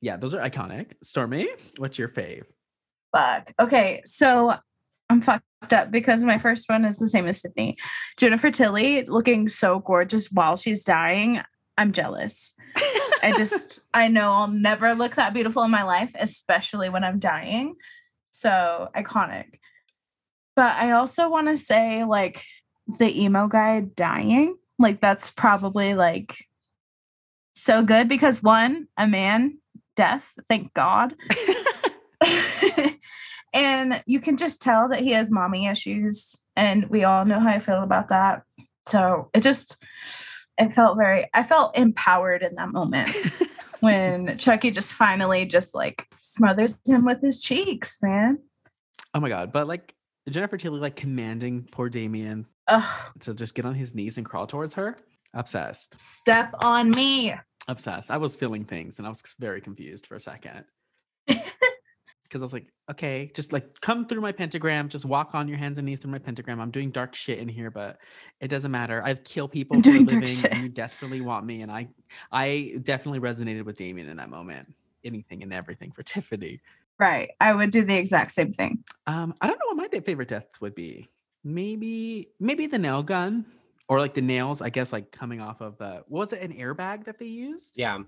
yeah, those are iconic. Stormy, what's your fave? Fuck. Okay, so I'm fucked up because my first one is the same as Sydney. Jennifer Tilly looking so gorgeous while she's dying. I'm jealous. I (laughs) just, I know I'll never look that beautiful in my life, especially when I'm dying. So iconic. But I also want to say, like, the emo guy dying, like, that's probably like so good because one, a man, death, thank God. (laughs) (laughs) and you can just tell that he has mommy issues and we all know how i feel about that so it just it felt very i felt empowered in that moment (laughs) when chucky just finally just like smothers him with his cheeks man Oh my god! But like Jennifer Tilly like commanding poor Damien Ugh, to just get on his knees and crawl towards her. Obsessed. step on me. Obsessed. I was feeling things and I was very confused for a second. Because I was like, okay, just like come through my pentagram, just walk on your hands and knees through my pentagram. I'm doing dark shit in here, but it doesn't matter. I kill people I'm for a doing dark living shit. and you desperately want me. And I I definitely resonated with Damien in that moment. Anything and everything for (laughs) Tiffany. Right. I would do the exact same thing. Um, I don't know what my favorite death would be. Maybe, maybe the nail gun, or like the nails. I guess like coming off of the what was it an airbag that they used? Yeah.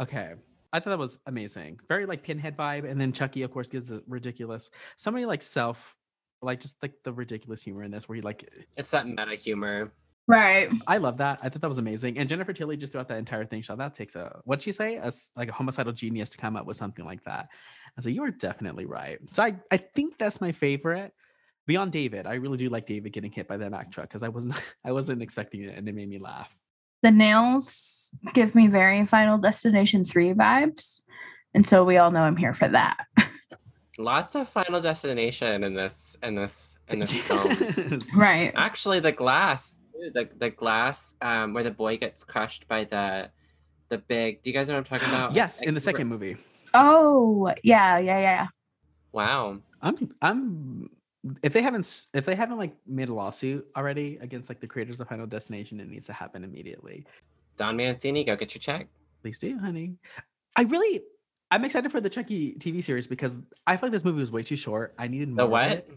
Okay, I thought that was amazing. Very like pinhead vibe, and then Chucky, of course, gives the ridiculous. So many like self, like just like the ridiculous humor in this, where he like. Eh, it's that meta humor. Right. I love that. I thought that was amazing. And Jennifer Tilly just throughout that entire thing, shot that takes a what'd she say? A s- like a homicidal genius to come up with something like that. I was like, you are definitely right. So I I think that's my favorite. Beyond David, I really do like David getting hit by that Mack truck because I wasn't (laughs) I wasn't expecting it and it made me laugh. The nails give me very Final Destination 3 vibes. And so we all know I'm here for that. Lots of Final Destination in this in this in this (laughs) film. Right. Actually, the glass, the the glass, um, where the boy gets crushed by the the big. Do you guys know what I'm talking about? (gasps) yes, Like, in the re- second movie. Oh, yeah, yeah, yeah. Wow. I'm I'm if they haven't if they haven't like made a lawsuit already against like the creators of Final Destination, it needs to happen immediately. Don Mancini, go get your check. Please do, honey. I really I'm excited for the Chucky TV series because I feel like this movie was way too short. I needed more. The of what? it.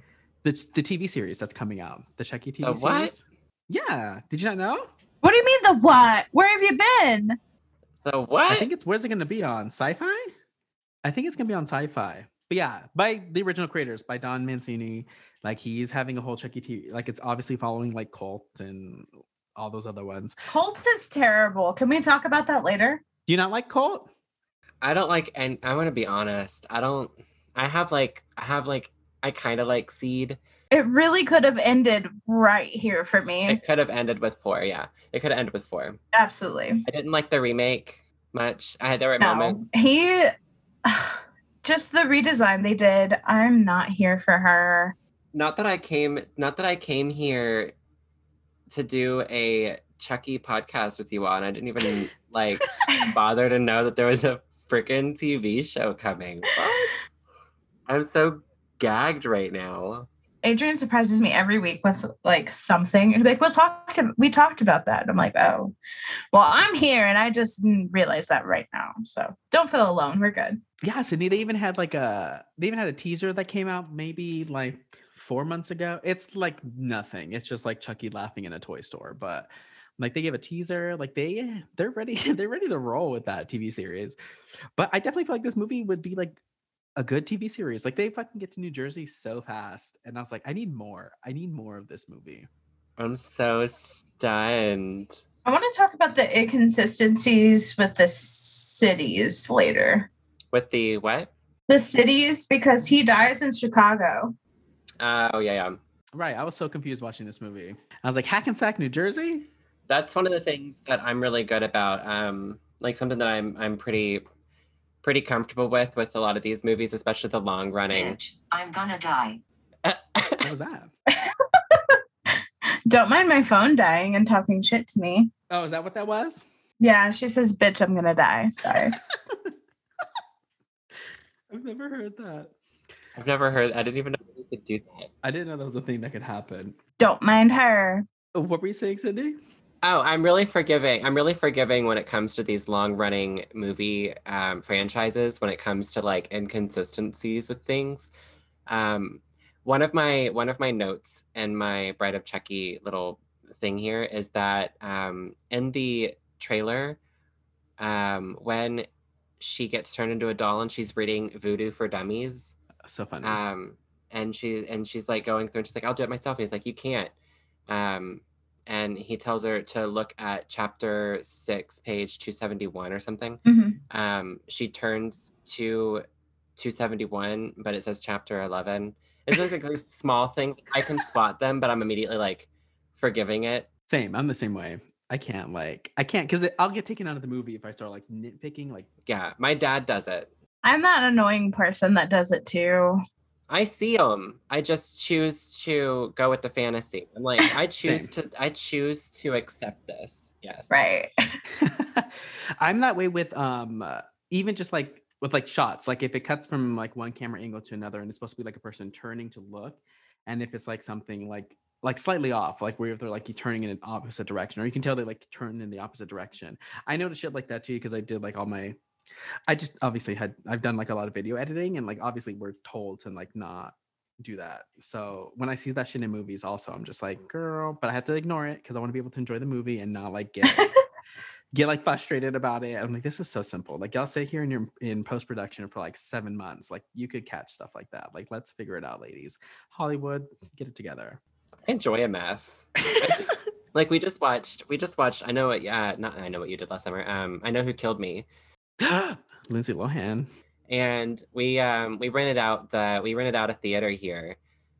The, the TV series that's coming out. The Chucky TV The what? series. Yeah. Did you not know? What do you mean the what? Where have you been? The what? I think it's where's it gonna be on? Sci-fi? I think it's gonna be on sci-fi. But yeah, by the original creators, by Don Mancini. Like he's having a whole Chucky TV. Like it's obviously following like Cult and all those other ones. Cult is terrible. Can we talk about that later? Do you not like Cult? I don't like, and I'm gonna be honest. I don't. I have like, I have like, I kind of like Seed. It really could have ended right here for me. It could have ended with four. Yeah, it could have ended with four. Absolutely. I didn't like the remake much. I had the right No. moments. He (sighs) just the redesign they did. I'm not here for her. Not that I came. Not that I came here to do a Chucky podcast with you on. I didn't even (laughs) like bother to know that there was a freaking TV show coming. What? (laughs) I'm so gagged right now. Adrian surprises me every week with like something. And like, we'll talk to we talked about that. I'm like, oh, well, I'm here and I just realized that right now. So don't feel alone. We're good. Yeah, Sydney. They even had like a they even had a teaser that came out maybe like four months ago. It's like nothing. It's just like Chucky laughing in a toy store, but like they gave a teaser. Like they they're ready. (laughs) They're ready to roll with that TV series. But I definitely feel like this movie would be like a good TV series. Like they fucking get to New Jersey so fast, and I was like, I need more. I need more of this movie. I'm so stunned. I want to talk about the inconsistencies with the cities later. With the what? The cities because he dies in Chicago. Uh, oh yeah, yeah. Right. I was so confused watching this movie. I was like, Hackensack, New Jersey. That's one of the things that I'm really good about. Um, like something that I'm I'm pretty pretty comfortable with with a lot of these movies, especially the long running. Bitch, I'm gonna die. (laughs) What was that? (laughs) Don't mind my phone dying and talking shit to me. Oh, is that what that was? Yeah, she says, bitch, I'm gonna die. Sorry. (laughs) I've never heard that. I've never heard. I didn't even know you could do that. I didn't know that was a thing that could happen. Don't mind her. Oh, What were you saying, Cindy? Oh, I'm really forgiving. I'm really forgiving when it comes to these long running movie um, franchises. When it comes to like inconsistencies with things, um, one of my one of my notes in my Bride of Chucky little thing here is that um, in the trailer, um, when she gets turned into a doll and she's reading Voodoo for Dummies, So funny. um and she and she's like going through and she's like i'll do it myself and he's like you can't um and he tells her to look at chapter 6 page 271 or something Mhm. um she turns to 271 but it says chapter 11 it's like those small things i can spot them but i'm immediately like forgiving it same. I'm the same way. I can't like I can't because I'll get taken out of the movie if I start like nitpicking. Like yeah my dad does it I'm that annoying person that does it too. I see them. I just choose to go with the fantasy. I'm like, I (laughs) choose to. I choose to accept this. Yes. Right. (laughs) (laughs) I'm that way with um uh, even just like with like shots. Like if it cuts from like one camera angle to another and it's supposed to be like a person turning to look, and if it's like something like like slightly off, like where they're like you turning in an opposite direction, or you can tell they like turn in the opposite direction. I noticed shit like that too because I did like all my I just obviously had I've done like a lot of video editing and like obviously we're told to like not do that. So when I see that shit in movies also I'm just like, girl, but I have to ignore it because I want to be able to enjoy the movie and not like get (laughs) get like frustrated about it. I'm like, this is so simple. Like y'all sit here in your in post production for like seven months. Like you could catch stuff like that. Like let's figure it out, ladies. Hollywood, get it together. Enjoy a mess. (laughs) Like we just watched. We just watched. I know what. Yeah, not. I know what you did last summer. Um, I know who killed me. (gasps) Lindsay Lohan. and we um we rented out the we rented out a theater here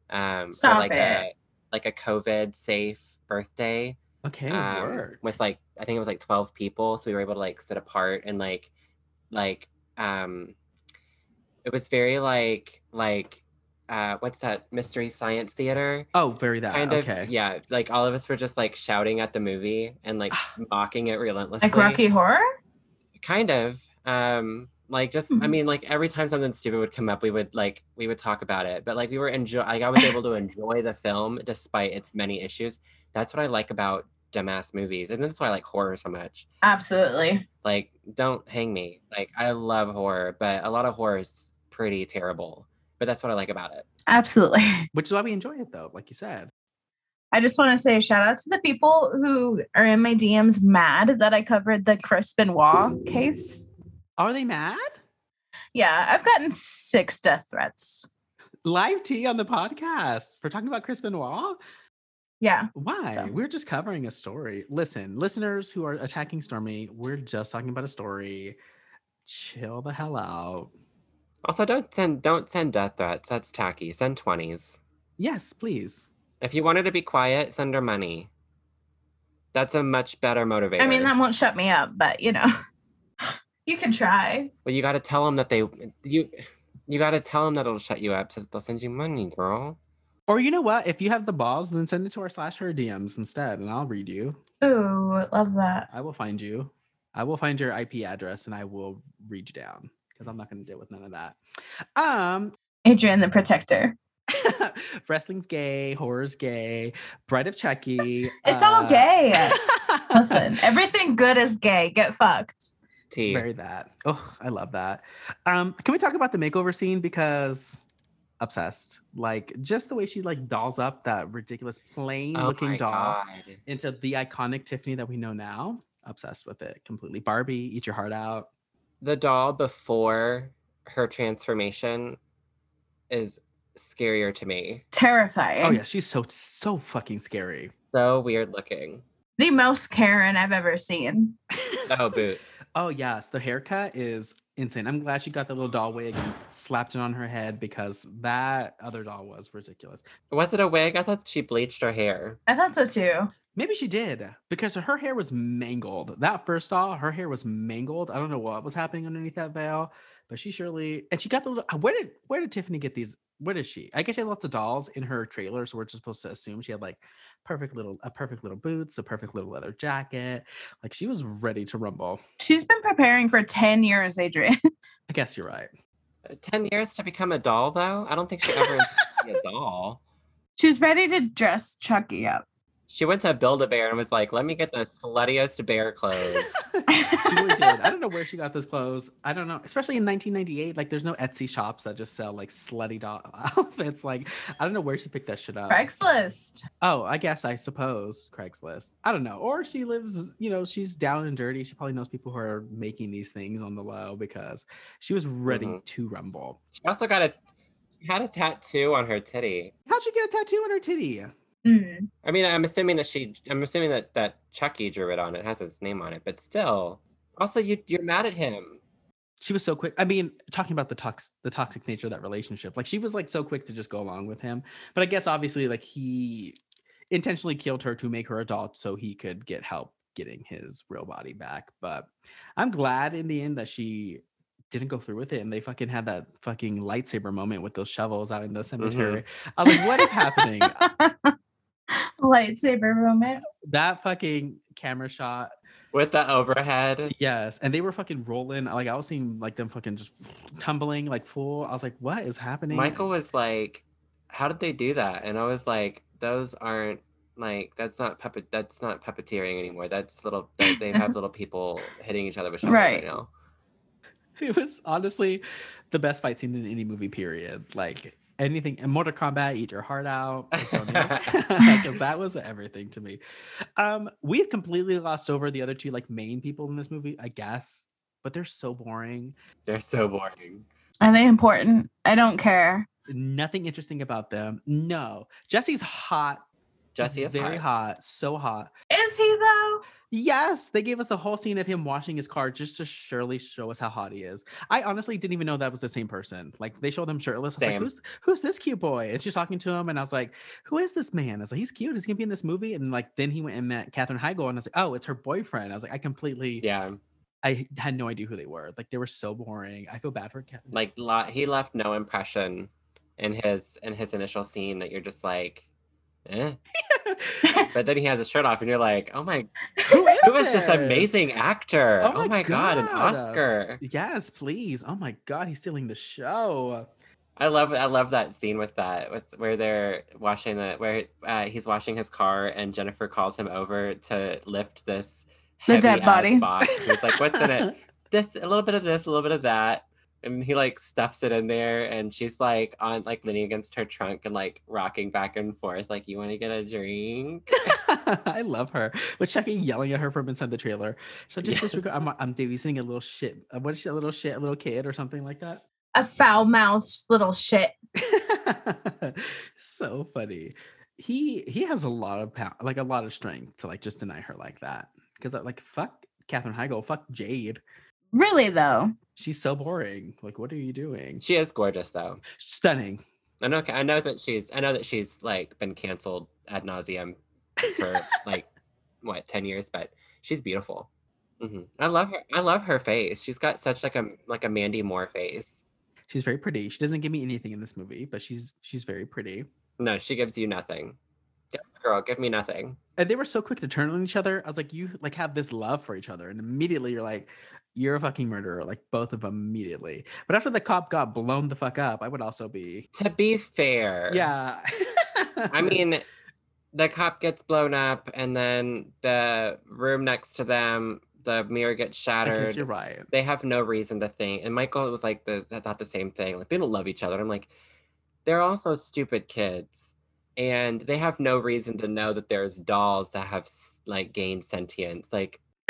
um Stop for like it. a like a covid safe birthday Okay, um, work. with like i think it was like 12 people so we were able to like sit apart and like like um it was very like like uh what's that mystery science theater Oh, very that. kind of okay. yeah like all of us were just like shouting at the movie and like (sighs) mocking it relentlessly Like Rocky Horror? Kind of um like just i Mhm. mean like every time something stupid would come up we would like we would talk about it but like we were enjoy like i was able to enjoy the film despite its many issues that's what i like about dumbass movies and that's why i like horror so much Absolutely. like don't hang me like i love horror but a lot of horror is pretty terrible but that's what i like about it Absolutely. (laughs) Which is why we enjoy it though, like you said. I just want to say a shout out to the people who are in my DMs mad that I covered the Chris Benoit case. Are they mad? Yeah, I've gotten six death threats. Live tea on the podcast for talking about Chris Benoit? Yeah. Why? So- We're just covering a story. Listen, listeners who are attacking Stormy, we're just talking about a story. Chill the hell out. also don't send don't send death threats that's tacky send 20s Yes, please. If you wanted to be quiet send her money that's a much better motivator I mean, that won't shut me up, but you know, (laughs) you can try. Well, you got to tell them that they you you got to tell them that it'll shut you up, so they'll send you money, girl. Or you know what? If you have the balls, then send it to our slash her DMs instead, and I'll read you. Ooh, love that. I will find you. I will find your IP address and I will read you down because I'm not going to deal with none of that. Um, Adrian the Protector. (laughs) wrestling's gay, horror's gay, Bride of Chucky. It's all uh, gay. (laughs) Listen, everything good is gay. Get fucked. T. Very that. Oh, I love that. Um, can we talk about the makeover scene because obsessed? Like just the way she like dolls up that ridiculous plain Oh looking my doll God. into the iconic Tiffany that we know now. Obsessed with it completely. Barbie, eat your heart out. The doll before her transformation is scarier to me. Terrifying. Oh yeah, she's so so fucking scary. So weird looking. The most Karen I've ever seen. Oh, (laughs) boots. Oh yes, the haircut is insane. I'm glad she got the little doll wig and slapped it on her head because that other doll was ridiculous. Was it a wig? I thought she bleached her hair. I thought so too. Maybe she did because her hair was mangled. That first doll, her hair was mangled. I don't know what was happening underneath that veil, but she surely and she got the little. Where did where did Tiffany get these? Where did she? I guess she has lots of dolls in her trailer, so we're just supposed to assume she had like perfect little a perfect little boots, a perfect little leather jacket. Like she was ready to rumble. She's been preparing for 10 years, Adrian. I guess you're right. Uh, Ten years to become a doll, though. I don't think she ever intended to be a doll. (laughs) She's ready to dress Chucky up. She went to Build a Bear and was like, "Let me get the sluttiest bear clothes." (laughs) she really did. I don't know where she got those clothes. I don't know, especially in 1998. Like, there's no Etsy shops that just sell like slutty doll (laughs) outfits. Like, I don't know where she picked that shit up. Craigslist. Oh, I guess I suppose Craigslist. I don't know. Or she lives, you know, she's down and dirty. She probably knows people who are making these things on the low because she was ready Mhm. to rumble. She also got a had a tattoo on her titty. How'd she get a tattoo on her titty? Mm. I mean, I'm assuming that she, I'm assuming that that Chucky drew it on. It has his name on it, but still. Also, you you're mad at him. She was so quick. I mean, talking about the tox the toxic nature of that relationship. Like she was like so quick to just go along with him. But I guess obviously like he intentionally killed her to make her adult so he could get help getting his real body back. But I'm glad in the end that she didn't go through with it and they fucking had that fucking lightsaber moment with those shovels out in the Mm-hmm. cemetery. I was like, what is happening? (laughs) (laughs) Lightsaber moment. that fucking camera shot. With the overhead. Yes. And they were fucking rolling. Like I was seeing like them fucking just tumbling like full. I was like, what is happening? Michael was like, "How did they do that?" And I was like, "Those aren't like that's not puppet that's not puppeteering anymore. That's little they, they have little (laughs) people hitting each other with shovels right, Right. now." It was honestly the best fight scene in any movie, period. Like anything in Mortal Kombat, eat your heart out. (laughs) Because (laughs) that was everything to me. Um, we have completely lost over the other two like main people in this movie, I guess. But they're so boring. They're so boring. Are they important? I don't care. Nothing interesting about them. No. Jesse's hot. Jesse is very hot. hot. So hot. Is he though? Yes, they gave us the whole scene of him washing his car just to surely show us how hot he is. I honestly didn't even know that was the same person. Like they showed him shirtless. I was like, who's who's this cute boy? And she's talking to him, and I was like, who is this man? I was like, he's cute. Is he gonna be in this movie? And like then he went and met Katherine Heigl, and I was like, oh, it's her boyfriend. I was like, I completely, Yeah, I had no idea who they were. Like they were so boring. I feel bad for Katherine. like lo- he left no impression in his in his initial scene that you're just like, eh. (laughs) But then he has his shirt off, and you're like, "Oh my, (laughs) who is, who is this amazing actor? Oh Oh my my, god, an Oscar!" Yes, please. Oh my god, he's stealing the show. I love I love that scene with that with where they're washing the where uh, he's washing his car and Jennifer calls him over to lift this The dead body. box. He's like, "What's in it? (laughs) This a little bit of this, a little bit of that." And he like stuffs it in there, and she's like on like leaning against her trunk and like rocking back and forth, like, "You want to get a drink?" (laughs) I love her. With Chucky yelling at her from inside the trailer. So just Yes. disregard. I'm, I'm babysitting a little shit. uh, What is she? A little shit, a little kid, or something like that. A foul mouthed little shit. (laughs) so funny. He he has a lot of power, like a lot of strength to like just deny her like that. Because like fuck Katherine Heigl, fuck Jade. Really though. She's so boring. Like, what are you doing? she is gorgeous though. Stunning. I know I know that she's I know that she's like been canceled ad nauseum for (laughs) like what 10 years but she's beautiful hmm i love her i love her face she's got such like a like a mandy moore face She's very pretty. She doesn't give me anything in this movie, but she's she's very pretty. no she gives you nothing yes girl give me nothing and they were so quick to turn on each other. I was like, you like have this love for each other, and immediately you're like, you're a fucking murderer. Like both of them immediately. But after the cop got blown the fuck up, I would also be, to be fair yeah. i (laughs) mean the cop gets blown up and then the room next to them the mirror gets I guess shattered you're right. they have no reason to think. And Michael was like, the, I thought the same thing. Like, they don't love each other. I'm like, they're also stupid kids. And they have no reason to know that there's dolls that have like gained sentience. Like, (laughs)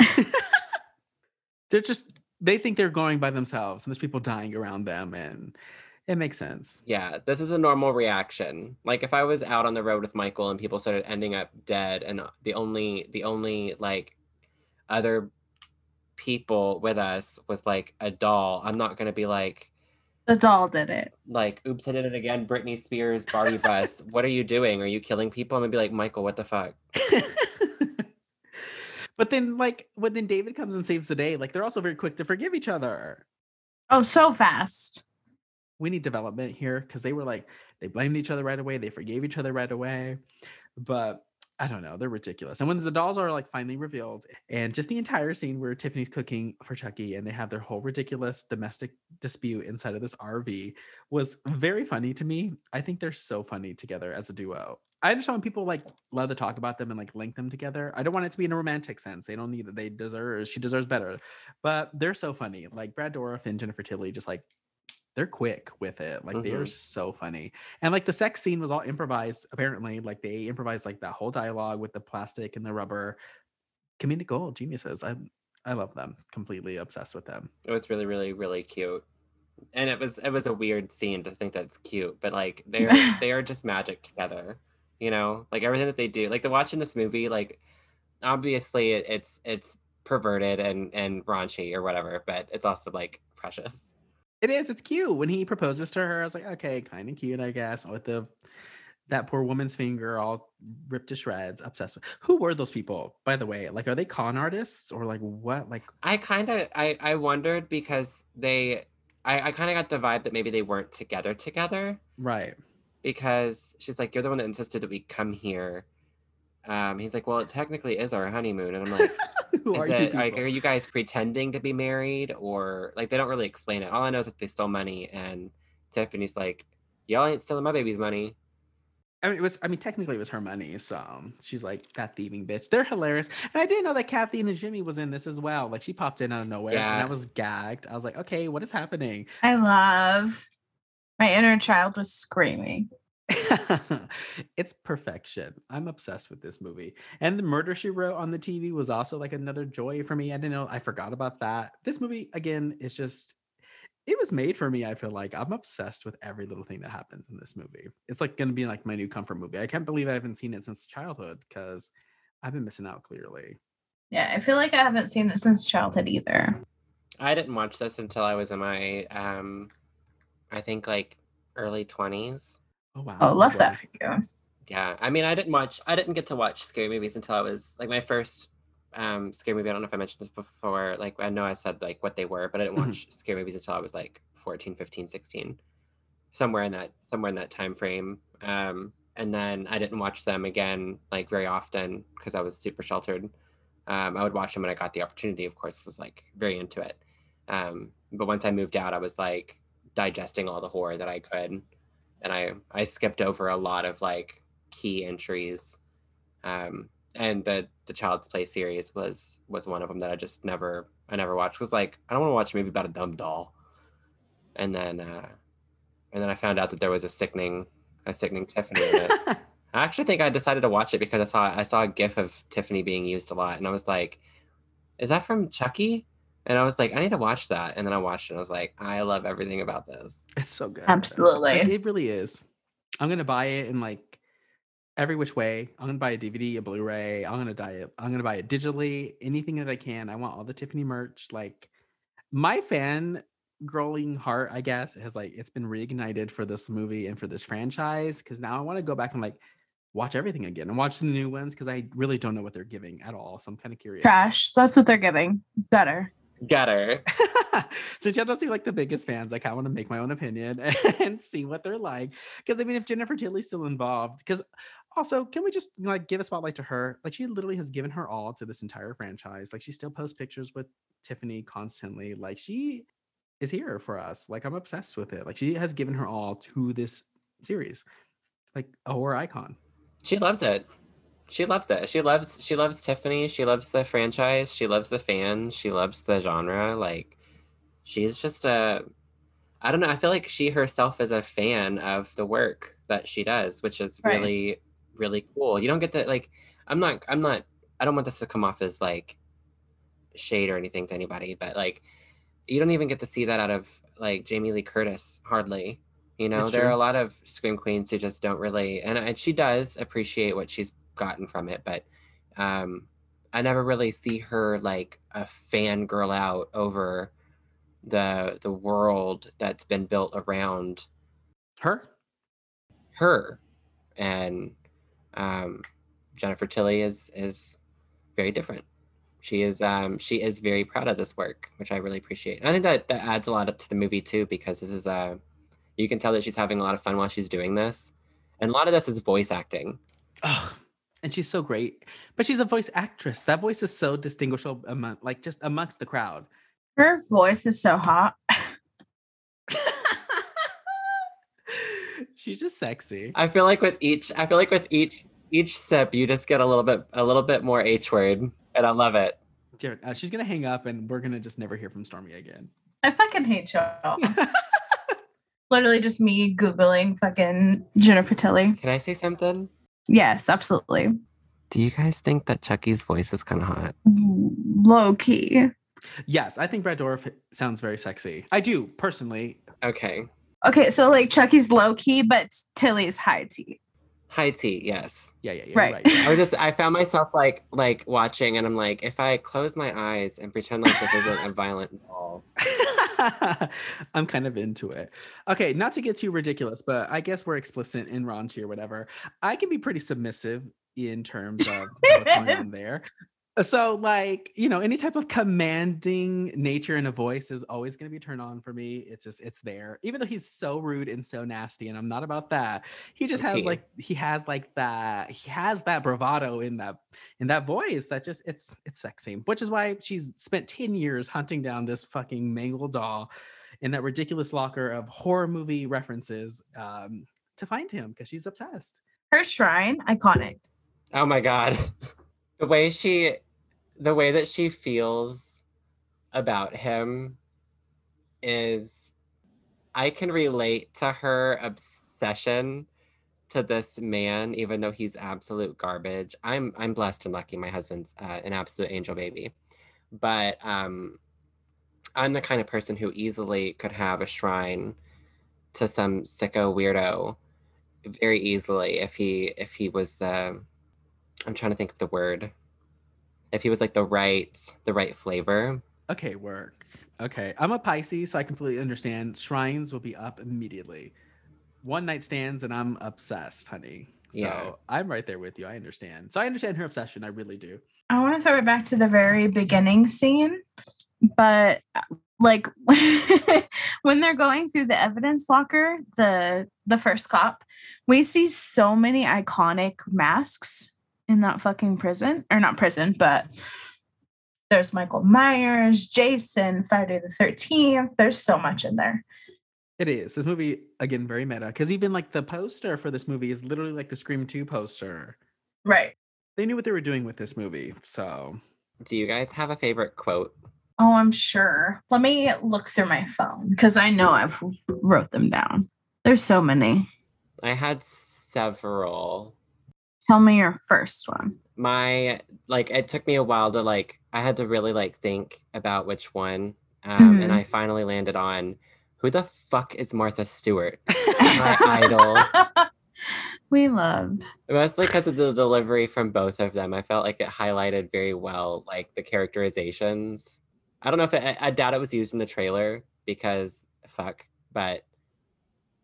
They're just they think they're going by themselves, and there's people dying around them, and it makes sense. yeah, this is a normal reaction. Like, if I was out on the road with Michael and people started ending up dead, and the only, the only like other people with us was like a doll, I'm not going to be like, The doll did it. like, oops, I did it again. Britney Spears, Barbie bus. What are you doing? Are you killing people? I'm gonna be like, Michael, what the fuck? (laughs) but then, like, when then David comes and saves the day, like they're also very quick to forgive each other. Oh, so fast. we need development here because they were like they blamed each other right away they forgave each other right away but i don't know they're ridiculous and when the dolls are like finally revealed and just the entire scene where tiffany's cooking for chucky and they have their whole ridiculous domestic dispute inside of this rv was very funny to me i think they're so funny together as a duo. I understand when people like love to talk about them and like link them together i don't want it to be in a romantic sense they don't need it they deserve she deserves better but they're so funny like brad dourif and jennifer tilly just like they're quick with it. Like they are Mhm. so funny. And like the sex scene was all improvised, apparently. Like they improvised like that whole dialogue with the plastic and the rubber. Comedic gold, geniuses. I I love them. Completely obsessed with them. It was really, really, really cute. And it was it was a weird scene to think that's cute, but like (laughs) they're they are just magic together. You know, like everything that they do. Like the watching this movie, like obviously it, it's it's perverted and and raunchy or whatever, but it's also like precious. It is, it's cute. When he proposes to her, I was like, okay, kind of cute, I guess, with the that poor woman's finger all ripped to shreds. Obsessed with. Who were those people, by the way? Like, are they con artists or like what? Like, I kind of I I wondered because they I I kind of got the vibe that maybe they weren't together together right? because she's like you're the one that insisted that we come here. Um, he's like, well, it technically is our honeymoon, and I'm like, (laughs) Who is are it you? like are you guys pretending to be married or like they don't really explain it? All I know is that they stole money, and Tiffany's like, y'all ain't stealing my baby's money. I mean, it was. I mean, technically, it was her money. So she's like that thieving bitch. They're hilarious, and I didn't know that Kathy Najimy was in this as well. Like she popped in out of nowhere, and I was gagged. I was like, okay, what is happening? I love. My inner child was screaming. (laughs) it's perfection. I'm obsessed with this movie. And the murder she wrote on the TV was also like another joy for me. I didn't know I forgot about that. This movie again is just it was made for me. I feel like I'm obsessed with every little thing that happens in this movie. It's like going to be like my new comfort movie. I can't believe I haven't seen it since childhood cuz I've been missing out clearly. Yeah, I feel like I haven't seen it since childhood either. I didn't watch this until I was in my um, I think like early twenties. Oh wow. Oh, love that for you. Yeah, I mean, I didn't watch. I didn't get to watch scary movies until I was like my first um scary movie. I don't know if I mentioned this before. Like I know I said like what they were, but I didn't Mhm. watch scary movies until I was like 14, 15, 16. Somewhere in that somewhere in that time frame. Um and then I didn't watch them again like very often because I was super sheltered. Um I would watch them when I got the opportunity, of course, was like very into it. Um but once I moved out, I was like digesting all the horror that I could. And I I skipped over a lot of like key entries. Um and the the Child's Play series was was one of them that I just never I never watched. Was like I don't want to watch a movie about a dumb doll. And then uh and then I found out that there was a sickening a sickening Tiffany in it. (laughs) I actually think I decided to watch it because I saw I saw a gif of Tiffany being used a lot and I was like, is that from Chucky? And I was like, I need to watch that. And then I watched it and I was like, I love everything about this. It's so good. Absolutely. Like, it really is. I'm gonna buy it in like every which way. I'm gonna buy a DVD, a Blu-ray. I'm gonna buy it. I'm gonna buy it digitally. Anything that I can. I want all the Tiffany merch. Like my fan growing heart, I guess, has like it's been reignited for this movie and for this franchise. Cause now I want to go back and like watch everything again and watch the new ones because I really don't know what they're giving at all. So I'm kind of curious. Trash. That's what they're giving. Better. Got her. (laughs) Since y'all don't seem like the biggest fans, like I want to make my own opinion (laughs) and see what they're like. Because I mean, if Jennifer Tilly's still involved, because also, can we just like give a spotlight to her? Like she literally has given her all to this entire franchise. Like she still posts pictures with Tiffany constantly. Like she is here for us. Like I'm obsessed with it. Like she has given her all to this series. Like a horror icon. She loves it. She loves it. She loves she loves Tiffany. She loves the franchise. She loves the fans. She loves the genre. Like she's just a I don't know. I feel like she herself is a fan of the work that she does, which is Right. really really cool. You don't get to like I'm not I'm not I don't want this to come off as like shade or anything to anybody, but like you don't even get to see that out of like Jamie Lee Curtis hardly. You know, It's there are a lot of scream queens who just don't really, and, and she does appreciate what she's gotten from it, but um, I never really see her like a fangirl out over the the world that's been built around Her? her, and um, Jennifer Tilly is is very different. She is um, she is very proud of this work, which I really appreciate. And I think that that adds a lot to the movie too, because this is a you can tell that she's having a lot of fun while she's doing this, and a lot of this is voice acting. Oh, and she's so great. But she's a voice actress. That voice is so distinguishable among like just amongst the crowd. Her voice is so hot. (laughs) she's just sexy. I feel like with each, I feel like with each each sip, you just get a little bit a little bit more H word, and I love it. Jared, uh, she's gonna hang up, and we're gonna just never hear from Stormy again. I fucking hate y'all. Literally just me Googling fucking Jennifer Tilly. Can I say something? Yes, absolutely. Do you guys think that Chucky's voice is kind of hot? Low key. yes, I think Brad Dourif sounds very sexy. I do personally. Okay. Okay, so like Chucky's low key, but Tilly's high tea. High tea, yes. Yeah, yeah, yeah. Right. Right. I was just I found myself like like watching and I'm like, if I close my eyes and pretend like this isn't a violent doll. (laughs) I'm kind of into it. Okay, not to get too ridiculous, but I guess we're explicit and raunchy or whatever. I can be pretty submissive in terms of what's going on (laughs) there. So, like, you know, any type of commanding nature in a voice is always going to be turned on for me. It's just, it's there. Even though he's so rude and so nasty, and I'm not about that. He just has like, he has like that, he has that bravado in that, in that voice that just, it's, it's sexy. Which is why she's spent 10 years hunting down this fucking mangled doll in that ridiculous locker of horror movie references um, to find him because she's obsessed. Her shrine, iconic. Oh my god. (laughs) The way she the way that she feels about him is I can relate to her obsession to this man even though he's absolute garbage. I'm I'm blessed and lucky my husband's uh, an absolute angel baby. But um I'm the kind of person who easily could have a shrine to some sicko weirdo very easily if he if he was the I'm trying to think of the word. If he was like the right the right flavor. Okay, work. Okay, I'm a Pisces, so I completely understand. Shrines will be up immediately. One night stands, and I'm obsessed, honey. So Yeah. I'm right there with you. I understand. So I understand her obsession. I really do. I want to throw it back to the very beginning scene, but like (laughs) when they're going through the evidence locker, the the first cop, we see so many iconic masks in that fucking prison, or not prison, but there's Michael Myers, Jason, Friday the Thirteenth. There's so much in there. It is. This movie, again, very meta. Because even like the poster for this movie is literally like the Scream 2 poster. Right. They knew what they were doing with this movie. So Do you guys have a favorite quote? Oh, I'm sure. Let me look through my phone because I know I've wrote them down. There's so many. I had several. Tell me your first one. My like it took me a while to like I had to really like think about which one. Um and Mhm. I finally landed on who the fuck is Martha Stewart? (laughs) My idol. (laughs) we loved. Mostly because of the delivery from both of them. I felt like it highlighted very well, like the characterizations. I don't know if it, I, I doubt it was used in the trailer because fuck, but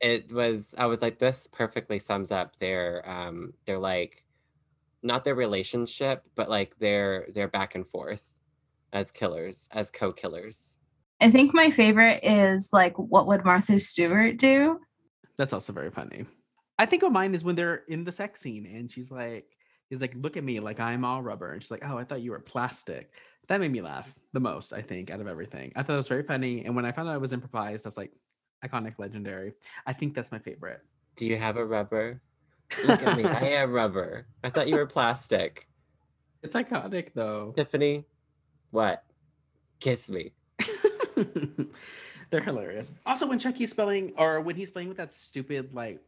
it was. I was like, this perfectly sums up their um their like not their relationship, but like their their back and forth as killers, as co-killers. I think my favorite is like, what would Martha Stewart do? that's also very funny. I think of mine is when they're in the sex scene and she's like, he's like, look at me like I'm all rubber. And she's like, oh, I thought you were plastic. That made me laugh the most, I think, out of everything. I thought it was very funny. And when I found out it was improvised, I was like, iconic, legendary. I think that's my favorite. Do you have a rubber? Look at me. I (laughs) am rubber. I thought you were plastic. It's iconic though. Tiffany, what? Kiss me. (laughs) They're hilarious. Also, when Chucky's spelling, or when he's playing with that stupid, like,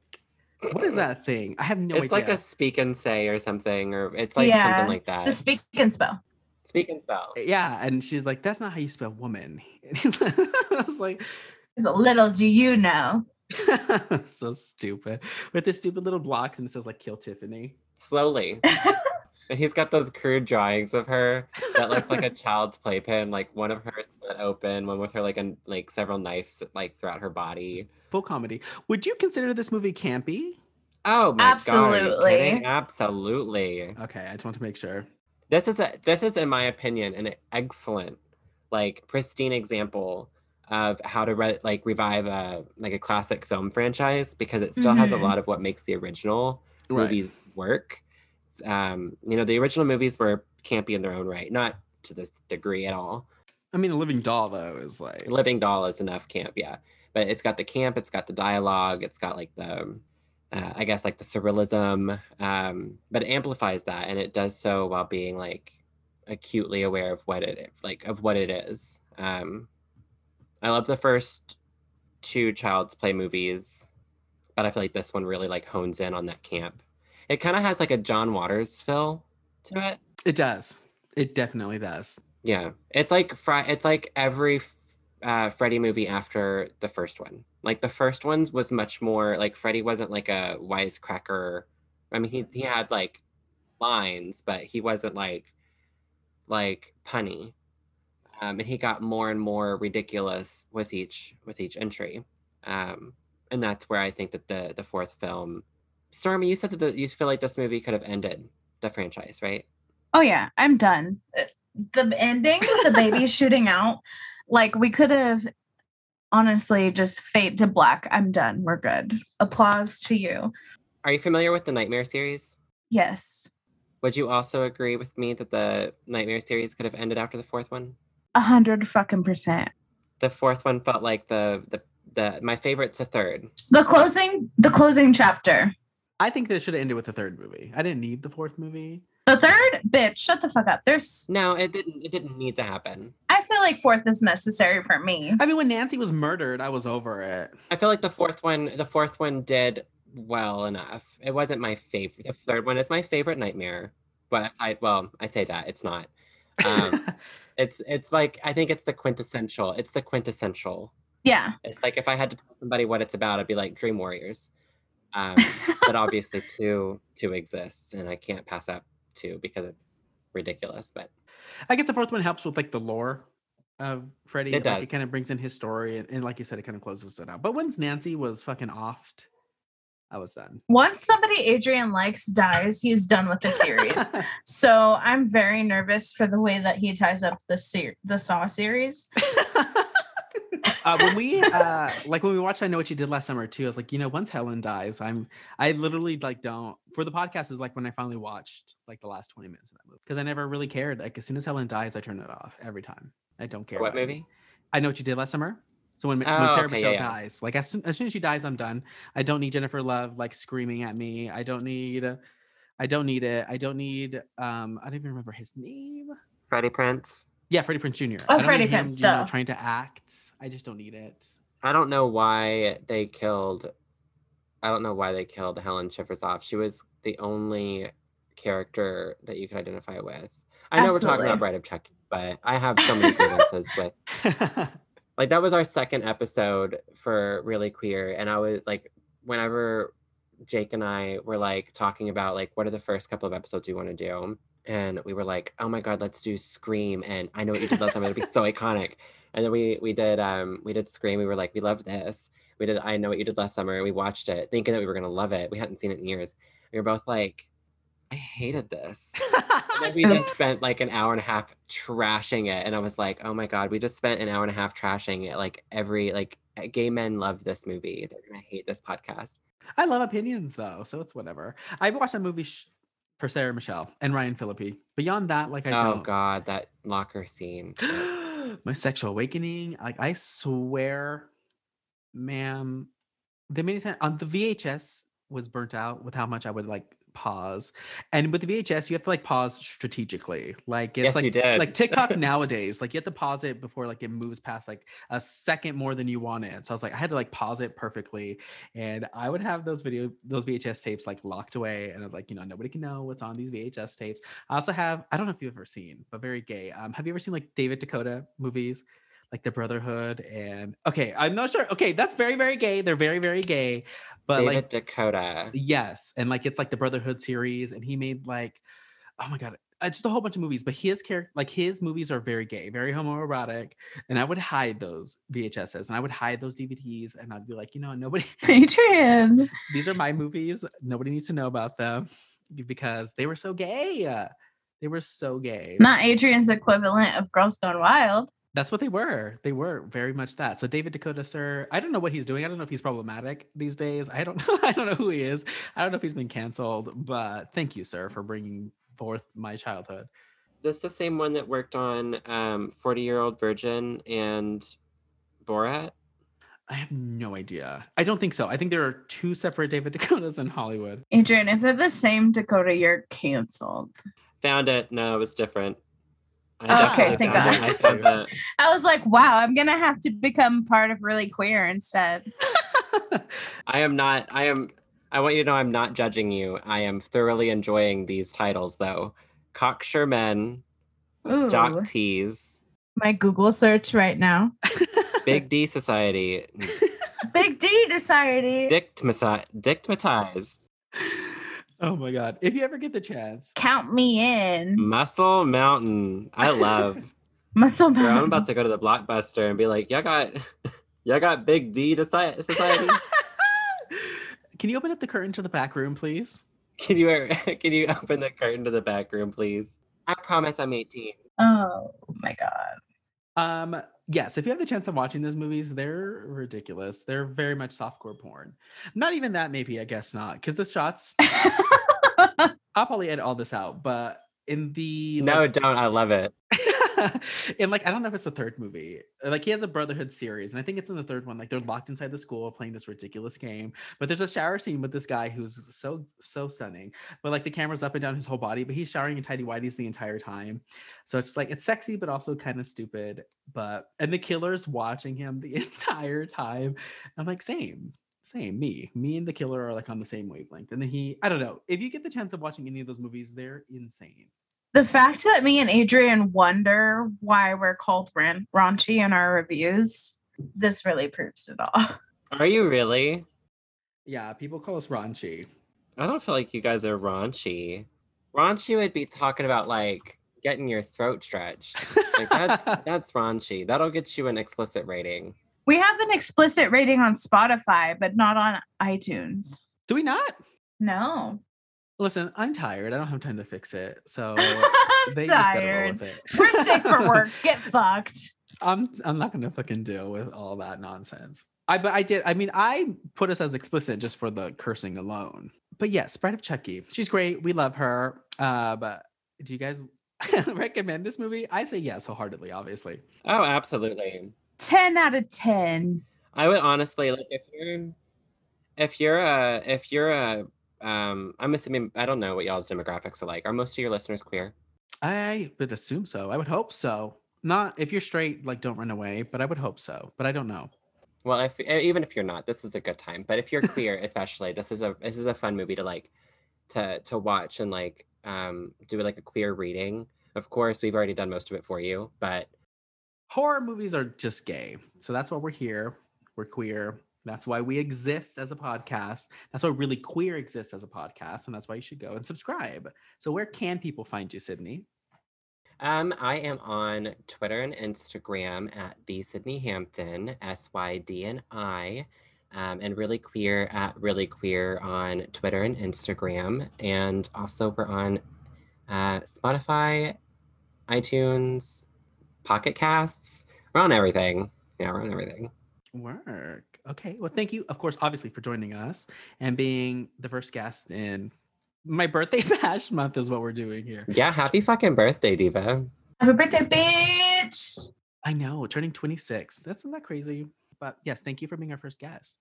what is that thing? I have no it's like idea. a speak and say or something, or it's like Yeah, something like that. The speak and spell. speak and spell. yeah, and she's like, "That's not how you spell woman." (laughs) I was like, Is a little do you know? (laughs) so stupid with the stupid little blocks, and it says like "Kill Tiffany." Slowly. (laughs) and he's got those crude drawings of her that looks like a child's playpen, like one of her split open, one with her like and like several knives like throughout her body. Full comedy. Would you consider this movie campy? Oh my god. Absolutely. kidding? Absolutely. Okay, I just want to make sure. This is a this is in my opinion an excellent, like pristine example of how to re- like revive a like a classic film franchise because it still has a Mhm. lot of what makes the original Right. movies work. Um, you know, the original movies were campy in their own right, not to this degree at all. I mean, a living doll though is like Living Doll is enough camp, yeah. But it's got the camp, it's got the dialogue, it's got like the, uh, I guess like the surrealism, um, but it amplifies that, and it does so while being like acutely aware of what it like of what it is. Um, I love the first two Child's Play movies, but I feel like this one really like hones in on that camp. It kind of has like a John Waters feel to it. it does. It definitely does. Yeah, it's like fri- it's like every uh, Freddy movie after the first one. Like the first ones was much more like Freddy wasn't like a wisecracker I mean, he he had like lines, but he wasn't like like punny. Um, and he got more and more ridiculous with each with each entry. Um, and that's where I think that the the fourth film, Stormy, you said that the, you feel like this movie could have ended the franchise, right? Oh yeah, I'm done. Uh, The ending with the baby (laughs) shooting out, like we could have honestly just fade to black. I'm done. We're good. Applause to you. Are you familiar with the Nightmare series? Yes. Would you also agree with me that the Nightmare series could have ended after the fourth one? A hundred fucking percent. The fourth one felt like the the the my favorite's the third. The closing the closing chapter. I think this should have ended with the third movie. I didn't need the fourth movie. The third, bitch, shut the fuck up. There's No, it didn't. It didn't need to happen. I feel like fourth is necessary for me. I mean, when Nancy was murdered, I was over it. I feel like the fourth one. The fourth one did well enough. It wasn't my favorite. The third one is my favorite Nightmare. But I well, I say that it's not. Um, (laughs) it's it's like I think it's the quintessential. It's the quintessential. Yeah. It's like if I had to tell somebody what it's about, I'd be like Dream Warriors. (laughs) Um, but obviously, two two exists, and I can't pass up two because it's ridiculous. But I guess the fourth one helps with like the lore of Freddy. It like does. it kind of brings in his story, and, and like you said, it kind of closes it out. But once Nancy was fucking offed, I was done. Once somebody Adrian likes dies, he's done with the series. (laughs) so I'm very nervous for the way that he ties up the ser- the Saw series. (laughs) uh, when we uh like when we watched I Know What You Did Last Summer too, I was like, you know, once Helen dies, I'm I literally like don't for the podcast is like when I finally watched like the last 20 minutes of that movie. Because I never really cared. Like as soon as Helen dies, I turn it off every time. I don't care. what about it. movie? I know what you did last summer. So when, when Oh, Sarah okay, Michelle yeah, yeah. dies, like as soon, as soon as she dies, I'm done. I don't need Jennifer Love like screaming at me. I don't need, I don't need it. I don't need. Um, I don't even remember his name. Freddie Prinze. Yeah, Freddie Prinze Jr. Oh, I don't Freddie need him, Prinze, you know, trying to act. I just don't need it. I don't know why they killed. I don't know why they killed Helen Shivers off. She was the only character that you could identify with. I know we're talking about Bride of Chucky, but I have so many grievances with (laughs) like that was our second episode for really queer and i was like whenever jake and i were like talking about like what are the first couple of episodes we want to do and we were like oh my god let's do scream and i know what you did last time it'll be so iconic. And then we we did um we did scream we were like we love this. We did i know what you did last summer we watched it thinking that we were going to love it we hadn't seen it in years. We were both like i hated this we (laughs) just spent like an hour and a half trashing it, and I was like, "Oh my god, we just spent an hour and a half trashing it." Like every like uh, gay men love this movie. They're gonna hate this podcast. I love opinions though, so it's whatever. I watched that movie sh- for Sarah Michelle and Ryan Phillippe. Beyond that, like I oh don't. god, that locker scene. (gasps) my sexual awakening. Like I swear, ma'am, the many times on the VHS was burnt out with how much I would like pause. And with the VHS, you have to like pause strategically. Like it's Yes, like like TikTok (laughs) nowadays. Like you have to pause it before like it moves past like a second more than you want it. So I was like, I had to like pause it perfectly. And I would have those video those VHS tapes like locked away. And I was like, you know, nobody can know what's on these VHS tapes. I also have, I don't know if you've ever seen, but very gay. Um, have you ever seen like David DeCoteau movies? Like the Brotherhood and okay, I'm not sure. Okay, that's very, very gay. They're very, very gay. But David like DeCoteau. Yes, and like it's like the Brotherhood series, and he made like, oh my god, uh, just a whole bunch of movies. But his character, like his movies, are very gay, very homoerotic, and I would hide those VHSs, and I would hide those DVDs, and I'd be like, you know, nobody, (laughs) Adrian. (laughs) these are my movies. Nobody needs to know about them because they were so gay. They were so gay. Not Adrian's equivalent of Girls Gone Wild. That's what they were. They were very much that. So David DeCoteau, sir, I don't know what he's doing. I don't know if he's problematic these days. I don't know. (laughs) I don't know who he is. I don't know if he's been canceled. But thank you, sir, for bringing forth my childhood. This the same one that worked on um, 40 Year Old Virgin and Borat? I have no idea. I don't think so. I think there are two separate David (laughs) DeCoteaus in Hollywood. Adrian, if they're the same DeCoteau, you're canceled. Found it. No, it was different. I Oh, okay, thank. God. I. (laughs) I was like, wow, I'm gonna have to become part of really queer instead. (laughs) I am not. I am. I want you to know I'm not judging you. I am thoroughly enjoying these titles, though. Cocksure Men, Ooh, Jock Tease, my Google search right now. (laughs) Big D Society, Big D Society. Dictmati- Dictmatized. Oh my god! If you ever get the chance, Count me in. Muscle Mountain. I love. (laughs) Muscle Girl, I'm about to go to the blockbuster and be like, y'all got (laughs) y'all got Big D to Soci- society. (laughs) can you open up the curtain to the back room, please? can you can you open the curtain to the back room, please? I promise I'm 18. Oh my god. Um, yes, if you have the chance of watching those movies, they're ridiculous. They're very much softcore porn. Not even that, maybe, I guess not, because the shots, (laughs) I'll probably edit all this out, but in the No, like, don't. I love it. (laughs) in like I don't know if it's the third movie. Uh, like he has a Brotherhood series, and I think it's in the third one. Like they're locked inside the school playing this ridiculous game. But there's a shower scene with this guy who's so so stunning. But like the camera's up and down his whole body, but he's showering in tidy whities the entire time. So it's like it's sexy, but also kind of stupid. But and the killer's watching him the (laughs) entire time. I'm like, same. Same, me. Me and the killer are like on the same wavelength. And then he, I don't know. If you get the chance of watching any of those movies, they're insane. The fact that me and Adrian wonder why we're called ran- raunchy in our reviews, this really proves it all. (laughs) Are you really? Yeah, people call us raunchy. I don't feel like you guys are raunchy. Raunchy would be talking about like getting your throat stretched. Like that's (laughs) that's raunchy. That'll get you an explicit rating. We have an explicit rating on Spotify, but not on iTunes. Do we not? No. Listen, I'm tired. I don't have time to fix it. (laughs) So I'm they just gotta roll with it. We're sick for (laughs) work. Get fucked. I'm I'm not gonna fucking deal with all that nonsense. I but I did. I mean, I put us as explicit just for the cursing alone. But yes, Bride of Chucky. She's great. We love her. Uh, but do you guys (laughs) recommend this movie? I say yes, wholeheartedly. Obviously. Oh, absolutely. 10 out of 10. I would honestly like if you're if you're a if you're a um I'm assuming I don't know what y'all's demographics are like. Are most of your listeners queer? I would assume so. I would hope so. Not if you're straight, like don't run away. But I would hope so. But I don't know. Well, if e- even if you're not, this is a good time. But if you're queer, (laughs) especially, this is a this is a fun movie to like to to watch and like um do like a queer reading. Of course, we've already done most of it for you, but horror movies are just gay. So that's why we're here. We're queer. That's why we exist as a podcast. That's why really queer exists as a podcast. And that's why you should go and subscribe. So where can people find you, Sydni? um I am on Twitter and Instagram at the Sydni Hampton, S Y D N I. Um, and really queer at really queer on Twitter and Instagram. And also we're on uh, Spotify, iTunes, Pocket Casts. We're on everything. Yeah, we're on everything. Work. Okay. Well, thank you, of course, obviously, for joining us and being the first guest in my birthday (laughs) bash month is what we're doing here. Yeah, happy fucking birthday, Diva. Happy birthday, bitch. I know, turning 26. That's not that crazy. But yes, thank you for being our first guest.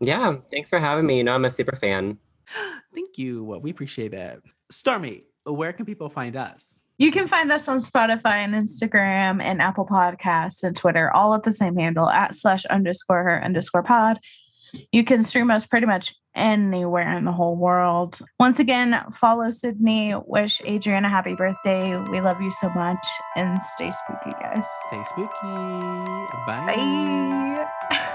Yeah, thanks for having me. You know, I'm a super fan. (gasps) Thank you. Well, we appreciate it. Stormy, where can people find us? You can find us on Spotify and Instagram and Apple Podcasts and Twitter, all at the same handle at slash underscore her underscore pod. You can stream us pretty much anywhere in the whole world. Once again, follow Sydni. Wish Adrian a happy birthday. We love you so much and stay spooky, guys. Stay spooky. Bye. Bye. (laughs)